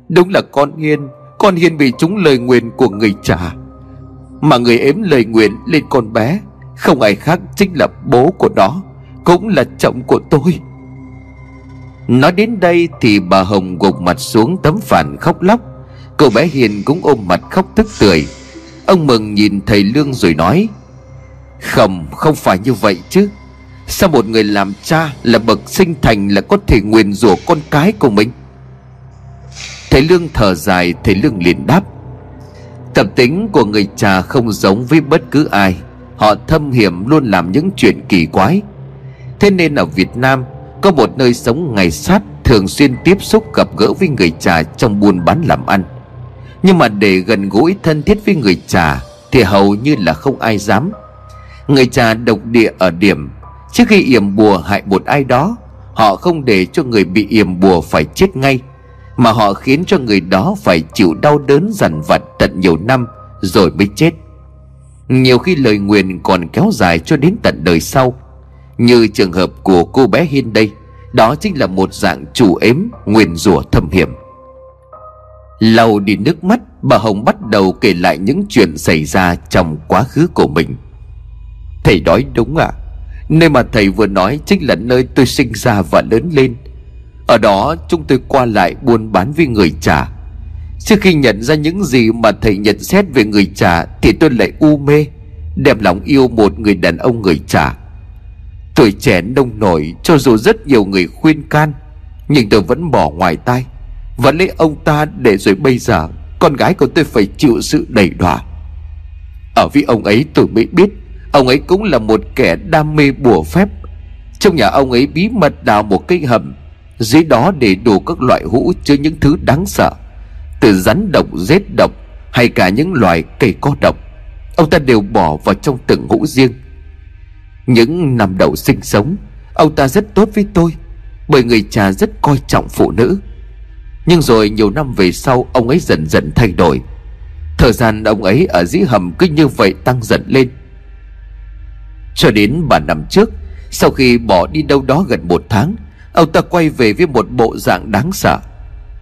Đúng là con hiên. Con hiên bị trúng lời nguyền của người cha. Mà người ếm lời nguyện lên con bé không ai khác chính là bố của nó cũng là chồng của tôi. Nói đến đây thì bà hồng gục mặt xuống tấm phản khóc lóc. Cậu bé Hiền cũng ôm mặt khóc tức tưởi. Ông Mừng nhìn thầy Lương rồi nói Không, không phải như vậy chứ. Sao một người làm cha là bậc sinh thành là có thể nguyền rủa con cái của mình? Thầy Lương thở dài, Thầy Lương liền đáp. Tập tính của người cha không giống với bất cứ ai. Họ thâm hiểm luôn làm những chuyện kỳ quái. Thế nên ở Việt Nam, Có một nơi sống ngày sát Thường xuyên tiếp xúc gặp gỡ với người cha Trong buôn bán làm ăn. Nhưng mà để gần gũi thân thiết với người trà Thì hầu như là không ai dám. Người trà độc địa ở điểm Trước khi yểm bùa hại một ai đó, Họ không để cho người bị yểm bùa phải chết ngay, Mà họ khiến cho người đó phải chịu đau đớn dằn vặt tận nhiều năm Rồi mới chết. Nhiều khi lời nguyền còn kéo dài cho đến tận đời sau. Như trường hợp của cô bé Hiên đây, Đó chính là một dạng chủ ếm nguyền rủa thâm hiểm. Lau đi nước mắt, bà hồng bắt đầu kể lại những chuyện xảy ra trong quá khứ của mình. Thầy nói đúng à nơi mà thầy vừa nói chính là nơi tôi sinh ra và lớn lên. Ở đó chúng tôi qua lại buôn bán với người trả trước khi nhận ra những gì mà thầy nhận xét về người trả thì tôi lại u mê, đem lòng yêu một người đàn ông người trả tuổi trẻ nông nổi, cho dù rất nhiều người khuyên can, nhưng tôi vẫn bỏ ngoài tai Và lấy ông ta để rồi bây giờ Con gái của tôi phải chịu sự đầy đọa. Ở với ông ấy tôi mới biết Ông ấy cũng là một kẻ đam mê bùa phép. Trong nhà ông ấy bí mật đào một cái hầm Dưới đó để đủ các loại hũ chứa những thứ đáng sợ Từ rắn độc, rết độc Hay cả những loài cây có độc. Ông ta đều bỏ vào trong từng hũ riêng. Những năm đầu sinh sống Ông ta rất tốt với tôi Bởi người cha rất coi trọng phụ nữ. Nhưng rồi nhiều năm về sau Ông ấy dần dần thay đổi. Thời gian ông ấy ở dưới hầm cứ như vậy tăng dần lên. Cho đến bà năm trước, Sau khi bỏ đi đâu đó gần một tháng, Ông ta quay về với một bộ dạng đáng sợ.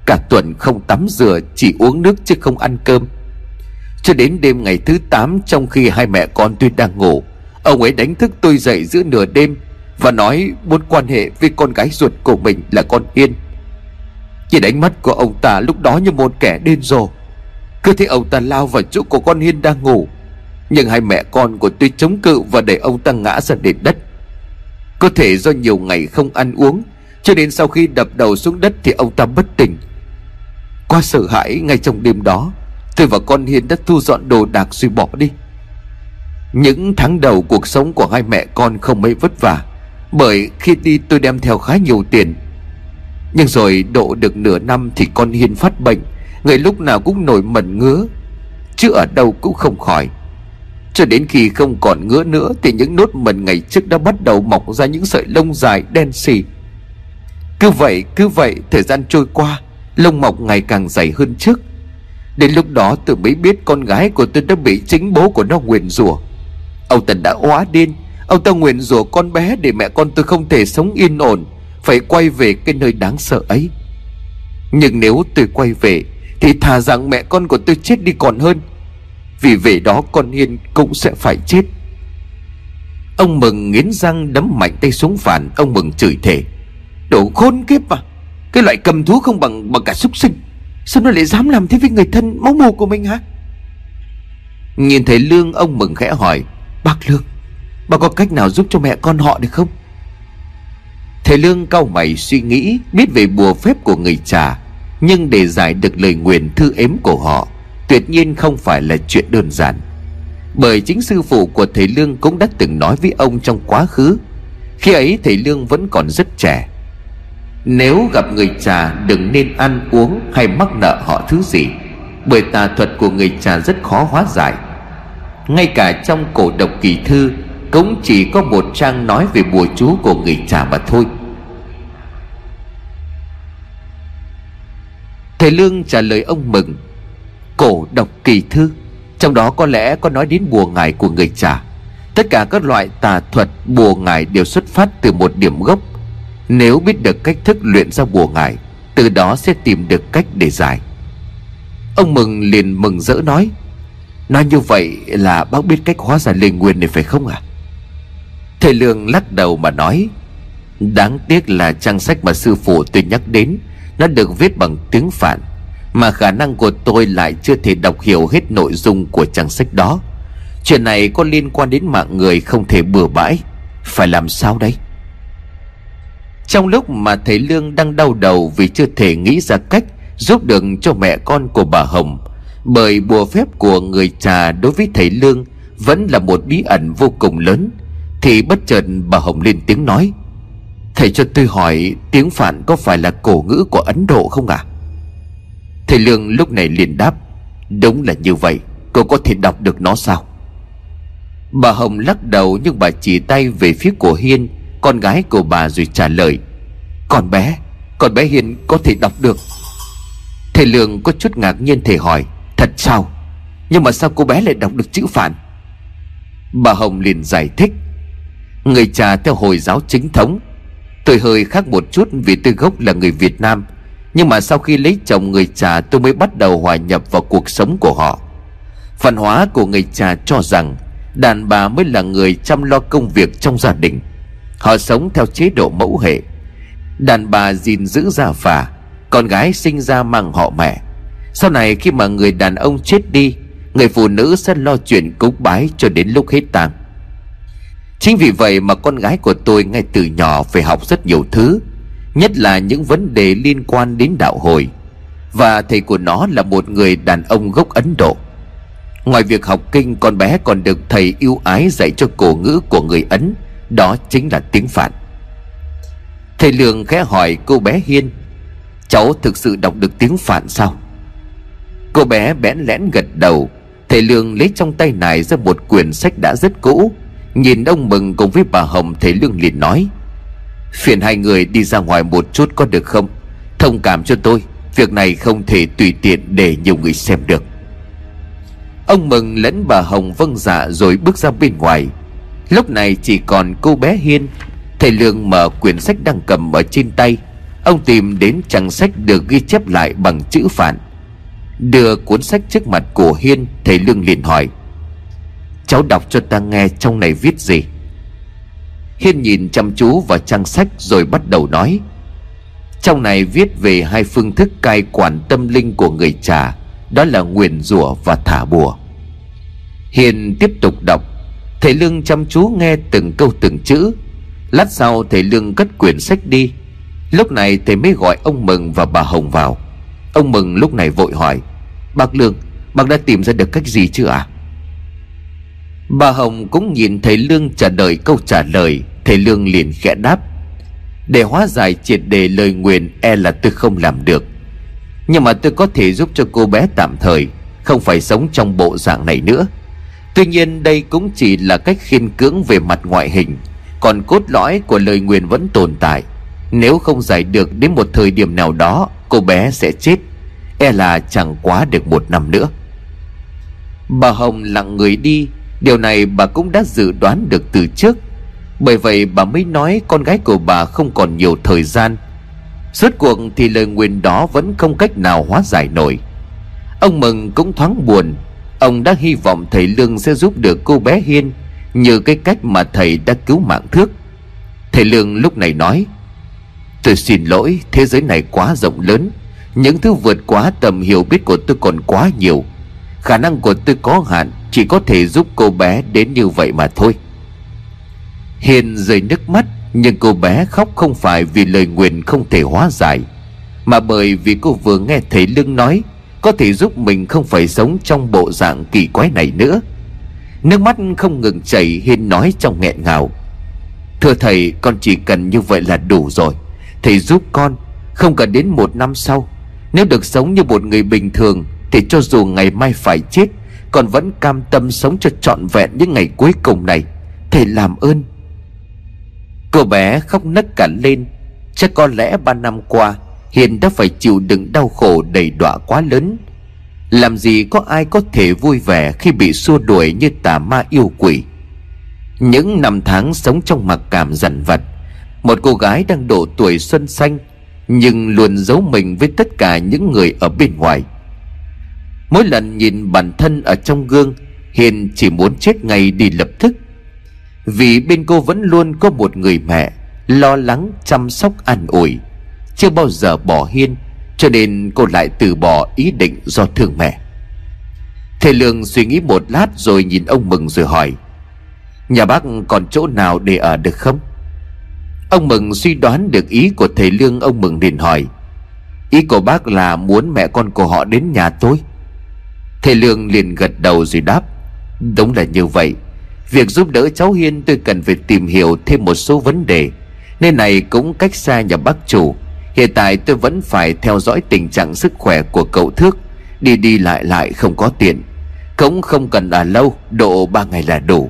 Cả tuần không tắm rửa, Chỉ uống nước chứ không ăn cơm. Cho đến đêm ngày thứ 8 Trong khi hai mẹ con tôi đang ngủ, Ông ấy đánh thức tôi dậy giữa nửa đêm Và nói muốn quan hệ với con gái ruột của mình là con Yên. Chỉ ánh mắt của ông ta lúc đó như một kẻ điên rồ. Cứ thấy ông ta lao vào chỗ của con Hiên đang ngủ. Nhưng hai mẹ con của tôi chống cự Và để ông ta ngã ra nền đất. Có thể do nhiều ngày không ăn uống, Cho nên sau khi đập đầu xuống đất Thì ông ta bất tỉnh. Qua sợ hãi ngay trong đêm đó, Tôi và con Hiên đã thu dọn đồ đạc rồi bỏ đi. Những tháng đầu cuộc sống của hai mẹ con không mấy vất vả, Bởi khi đi tôi đem theo khá nhiều tiền. Nhưng rồi độ được nửa năm thì con Hiên phát bệnh, Người lúc nào cũng nổi mẩn ngứa, Chứ ở đâu cũng không khỏi. Cho đến khi không còn ngứa nữa Thì những nốt mần ngày trước đã bắt đầu mọc ra những sợi lông dài đen xì. Cứ vậy cứ vậy, Thời gian trôi qua, Lông mọc ngày càng dày hơn trước. Đến lúc đó tôi mới biết con gái của tôi đã bị chính bố của nó nguyền rủa. Ông tần đã hóa điên. Ông ta nguyền rủa con bé để mẹ con tôi không thể sống yên ổn. Phải quay về cái nơi đáng sợ ấy. Nhưng nếu tôi quay về, Thì thà rằng mẹ con của tôi chết đi còn hơn. Vì về đó con Hiên cũng sẽ phải chết. Ông Mừng nghiến răng đấm mạnh tay xuống phản, Ông Mừng chửi thề. Đồ khốn kiếp mà, Cái loại cầm thú không bằng bằng cả súc sinh. Sao nó lại dám làm thế với người thân máu mù của mình hả? Nhìn thấy Lương, ông Mừng khẽ hỏi, Bác Lương Bà có cách nào giúp cho mẹ con họ được không? Thầy Lương cau mày suy nghĩ, Biết về bùa phép của người trà, Nhưng để giải được lời nguyền thư ếm của họ Tuyệt nhiên không phải là chuyện đơn giản. Bởi chính sư phụ của thầy Lương Cũng đã từng nói với ông trong quá khứ, Khi ấy thầy Lương vẫn còn rất trẻ. Nếu gặp người trà, Đừng nên ăn uống hay mắc nợ họ thứ gì, Bởi tà thuật của người trà rất khó hóa giải. Ngay cả trong cổ độc kỳ thư, Cũng chỉ có một trang nói về bùa chú của người trà mà thôi. Thầy Lương trả lời ông Mừng. Cổ độc kỳ thư. Trong đó có lẽ có nói đến bùa ngải của người trà Tất cả các loại tà thuật, bùa ngải đều xuất phát từ một điểm gốc. Nếu biết được cách thức luyện ra bùa ngải, Từ đó sẽ tìm được cách để giải. Ông Mừng liền mừng rỡ nói Nói như vậy là bác biết cách hóa giải linh nguyên này phải không ạ? À? Thầy Lương lắc đầu mà nói, Đáng tiếc là trang sách mà sư phụ tôi nhắc đến, Nó được viết bằng tiếng Phạn. Mà khả năng của tôi lại chưa thể đọc hiểu hết nội dung của trang sách đó. Chuyện này có liên quan đến mạng người không thể bừa bãi. Phải làm sao đây? Trong lúc mà thầy Lương đang đau đầu vì chưa thể nghĩ ra cách Giúp được cho mẹ con của bà Hồng, Bởi bùa phép của người trà đối với thầy Lương Vẫn là một bí ẩn vô cùng lớn, Thì bất chợt bà Hồng lên tiếng nói, Thầy cho tôi hỏi tiếng phạn có phải là cổ ngữ của Ấn Độ không ạ? à? Thầy Lương lúc này liền đáp, Đúng là như vậy Cô có thể đọc được nó sao? Bà Hồng lắc đầu nhưng bà chỉ tay về phía của Hiên, Con gái của bà rồi trả lời, Con bé Con bé Hiên có thể đọc được. Thầy Lương có chút ngạc nhiên thầy hỏi, Thật sao? Nhưng mà sao cô bé lại đọc được chữ phản Bà Hồng liền giải thích, Người cha theo Hồi giáo chính thống. Tôi hơi khác một chút vì tôi gốc là người Việt Nam nhưng mà sau khi lấy chồng người trà tôi mới bắt đầu hòa nhập vào cuộc sống của họ. Văn hóa của người trà cho rằng, Đàn bà mới là người chăm lo công việc trong gia đình. Họ sống theo chế độ mẫu hệ. Đàn bà gìn giữ gia phả, Con gái sinh ra mang họ mẹ. Sau này khi mà người đàn ông chết đi, Người phụ nữ sẽ lo chuyện cúng bái cho đến lúc hết tang. Chính vì vậy mà con gái của tôi ngay từ nhỏ phải học rất nhiều thứ. Nhất là những vấn đề liên quan đến đạo hồi. Và thầy của nó là một người đàn ông gốc Ấn Độ. Ngoài việc học kinh, Con bé còn được thầy yêu ái dạy cho cổ ngữ của người Ấn, Đó chính là tiếng Phạn. Thầy Lương khẽ hỏi cô bé Hiên, Cháu thực sự đọc được tiếng Phạn sao? Cô bé bẽn lẽn gật đầu. Thầy Lương lấy trong tay này ra một quyển sách đã rất cũ. Nhìn ông Mừng cùng với bà Hồng, Thầy Lương liền nói Phiền hai người đi ra ngoài một chút có được không? Thông cảm cho tôi, Việc này không thể tùy tiện để nhiều người xem được. Ông Mừng lẫn bà Hồng vâng dạ rồi bước ra bên ngoài. Lúc này chỉ còn cô bé Hiên, Thầy Lương mở quyển sách đang cầm ở trên tay. Ông tìm đến trang sách được ghi chép lại bằng chữ phản Đưa cuốn sách trước mặt của Hiên, Thầy Lương liền hỏi, Cháu đọc cho ta nghe trong này viết gì? Hiên nhìn chăm chú vào trang sách rồi bắt đầu nói. Trong này viết về hai phương thức cai quản tâm linh của người trà, Đó là nguyền rủa và thả bùa. Hiền tiếp tục đọc. Thầy Lương chăm chú nghe từng câu từng chữ. Lát sau thầy Lương cất quyển sách đi. Lúc này thầy mới gọi ông Mừng và bà Hồng vào. Ông Mừng lúc này vội hỏi, Bác Lương, Bác đã tìm ra được cách gì chưa ạ? À? Bà Hồng cũng nhìn thầy Lương trả lời câu trả lời. Thầy Lương liền khẽ đáp. Để hóa giải triệt đề lời nguyền E là tôi không làm được. Nhưng mà tôi có thể giúp cho cô bé tạm thời, Không phải sống trong bộ dạng này nữa. Tuy nhiên đây cũng chỉ là cách khiên cưỡng về mặt ngoại hình, Còn cốt lõi của lời nguyền vẫn tồn tại. Nếu không giải được đến một thời điểm nào đó, Cô bé sẽ chết. E là chẳng quá được một năm nữa. Bà Hồng lặng người đi, Điều này bà cũng đã dự đoán được từ trước. Bởi vậy bà mới nói con gái của bà không còn nhiều thời gian. Suốt cuộc thì lời nguyền đó vẫn không cách nào hóa giải nổi. Ông Mừng cũng thoáng buồn. Ông đã hy vọng thầy Lương sẽ giúp được cô bé Hiên Như cái cách mà thầy đã cứu mạng thước. Thầy Lương lúc này nói, Tôi xin lỗi, Thế giới này quá rộng lớn. Những thứ vượt quá tầm hiểu biết của tôi còn quá nhiều. Khả năng của tôi có hạn, Chỉ có thể giúp cô bé đến như vậy mà thôi. Hiền rơi nước mắt, Nhưng cô bé khóc không phải vì lời nguyện không thể hóa giải, Mà bởi vì cô vừa nghe thấy Lương nói, Có thể giúp mình không phải sống trong bộ dạng kỳ quái này nữa. Nước mắt không ngừng chảy Hiên nói trong nghẹn ngào. Thưa thầy, con chỉ cần như vậy là đủ rồi. Thầy giúp con, Không cần đến một năm sau. Nếu được sống như một người bình thường, Thì cho dù ngày mai phải chết, Con vẫn cam tâm sống cho trọn vẹn những ngày cuối cùng này. Thầy làm ơn Cô bé khóc nấc cả lên. Chắc có lẽ ba năm qua, Hiền đã phải chịu đựng đau khổ đầy đọa quá lớn. Làm gì có ai có thể vui vẻ Khi bị xua đuổi như tà ma yêu quỷ. Những năm tháng sống trong mặc cảm dằn vặt, Một cô gái đang độ tuổi xuân xanh, Nhưng luôn giấu mình với tất cả những người ở bên ngoài. Mỗi lần nhìn bản thân ở trong gương, Hiền chỉ muốn chết ngay đi lập tức. Vì bên cô vẫn luôn có một người mẹ, Lo lắng, chăm sóc, an ủi. Chưa bao giờ bỏ Hiên, Cho nên cô lại từ bỏ ý định do thương mẹ. Thầy Lương suy nghĩ một lát rồi nhìn ông Mừng rồi hỏi, Nhà bác còn chỗ nào để ở được không? Ông Mừng suy đoán được ý của thầy Lương, Ông Mừng liền hỏi, Ý của bác là muốn mẹ con của họ đến nhà tôi? Thầy Lương liền gật đầu rồi đáp, Đúng là như vậy. Việc giúp đỡ cháu Hiên tôi cần phải tìm hiểu thêm một số vấn đề. Nên này cũng cách xa nhà bác chủ. Hiện tại tôi vẫn phải theo dõi tình trạng sức khỏe của cậu Thước. Đi đi lại lại không có tiện. Cũng không cần là lâu, Độ ba ngày là đủ.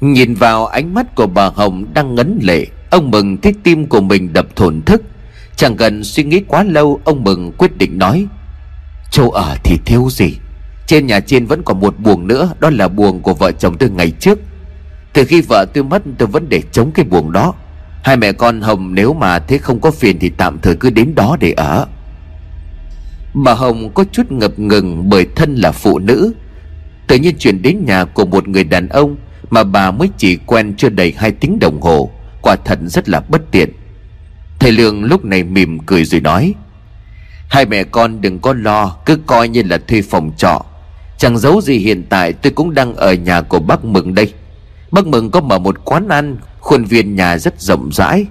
Nhìn vào ánh mắt của bà Hồng đang ngấn lệ, Ông Mừng thấy tim của mình đập thổn thức. Chẳng cần suy nghĩ quá lâu, Ông Mừng quyết định nói, Châu ở thì thiếu gì? Trên nhà trên vẫn còn một buồng nữa, Đó là buồng của vợ chồng tôi ngày trước. Từ khi vợ tôi mất, tôi vẫn để chống cái buồng đó. Hai mẹ con Hồng nếu mà thế không có phiền Thì tạm thời cứ đến đó để ở. Bà Hồng có chút ngập ngừng Bởi thân là phụ nữ. Tự nhiên chuyển đến nhà của một người đàn ông Mà bà mới chỉ quen chưa đầy hai tiếng đồng hồ. Quả thật rất là bất tiện. Thầy Lương lúc này mỉm cười rồi nói, Hai mẹ con đừng có lo, Cứ coi như là thuê phòng trọ. Chẳng giấu gì hiện tại, tôi cũng đang ở nhà của bác Mừng đây. Bác Mừng có mở một quán ăn, Khuôn viên nhà rất rộng rãi.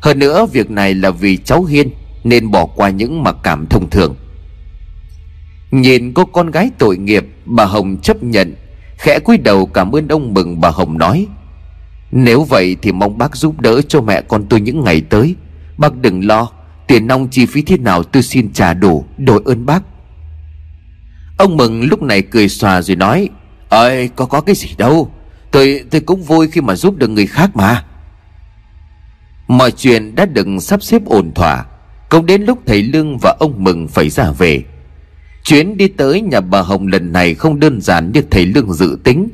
Hơn nữa, việc này là vì cháu Hiên, Nên bỏ qua những mặc cảm thông thường. Nhìn cô con gái tội nghiệp, Bà Hồng chấp nhận, Khẽ cúi đầu cảm ơn ông Mừng, bà Hồng nói. Nếu vậy thì mong bác giúp đỡ cho mẹ con tôi những ngày tới. Bác đừng lo, Tiền nong chi phí thế nào tôi xin trả đủ, Đổi ơn bác. Ông Mừng lúc này cười xòa rồi nói, ơi, có có cái gì đâu. Tôi tôi cũng vui khi mà giúp được người khác mà. Mọi chuyện đã được sắp xếp ổn thỏa. Cũng đến lúc thầy Lương và ông Mừng phải ra về. Chuyến đi tới nhà bà Hồng lần này không đơn giản như thầy Lương dự tính.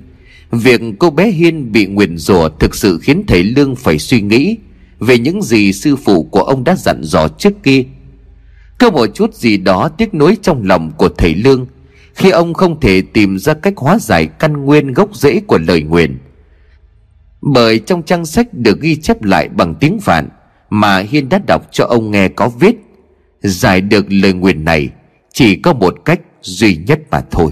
Việc cô bé Hiên bị nguyền rủa thực sự khiến thầy Lương phải suy nghĩ Về những gì sư phụ của ông đã dặn dò trước kia. Có một chút gì đó tiếc nuối trong lòng của thầy Lương khi ông không thể tìm ra cách hóa giải căn nguyên gốc rễ của lời nguyền. Bởi trong trang sách được ghi chép lại bằng tiếng Phạn Mà Hiên đã đọc cho ông nghe có viết, Giải được lời nguyền này chỉ có một cách duy nhất mà thôi.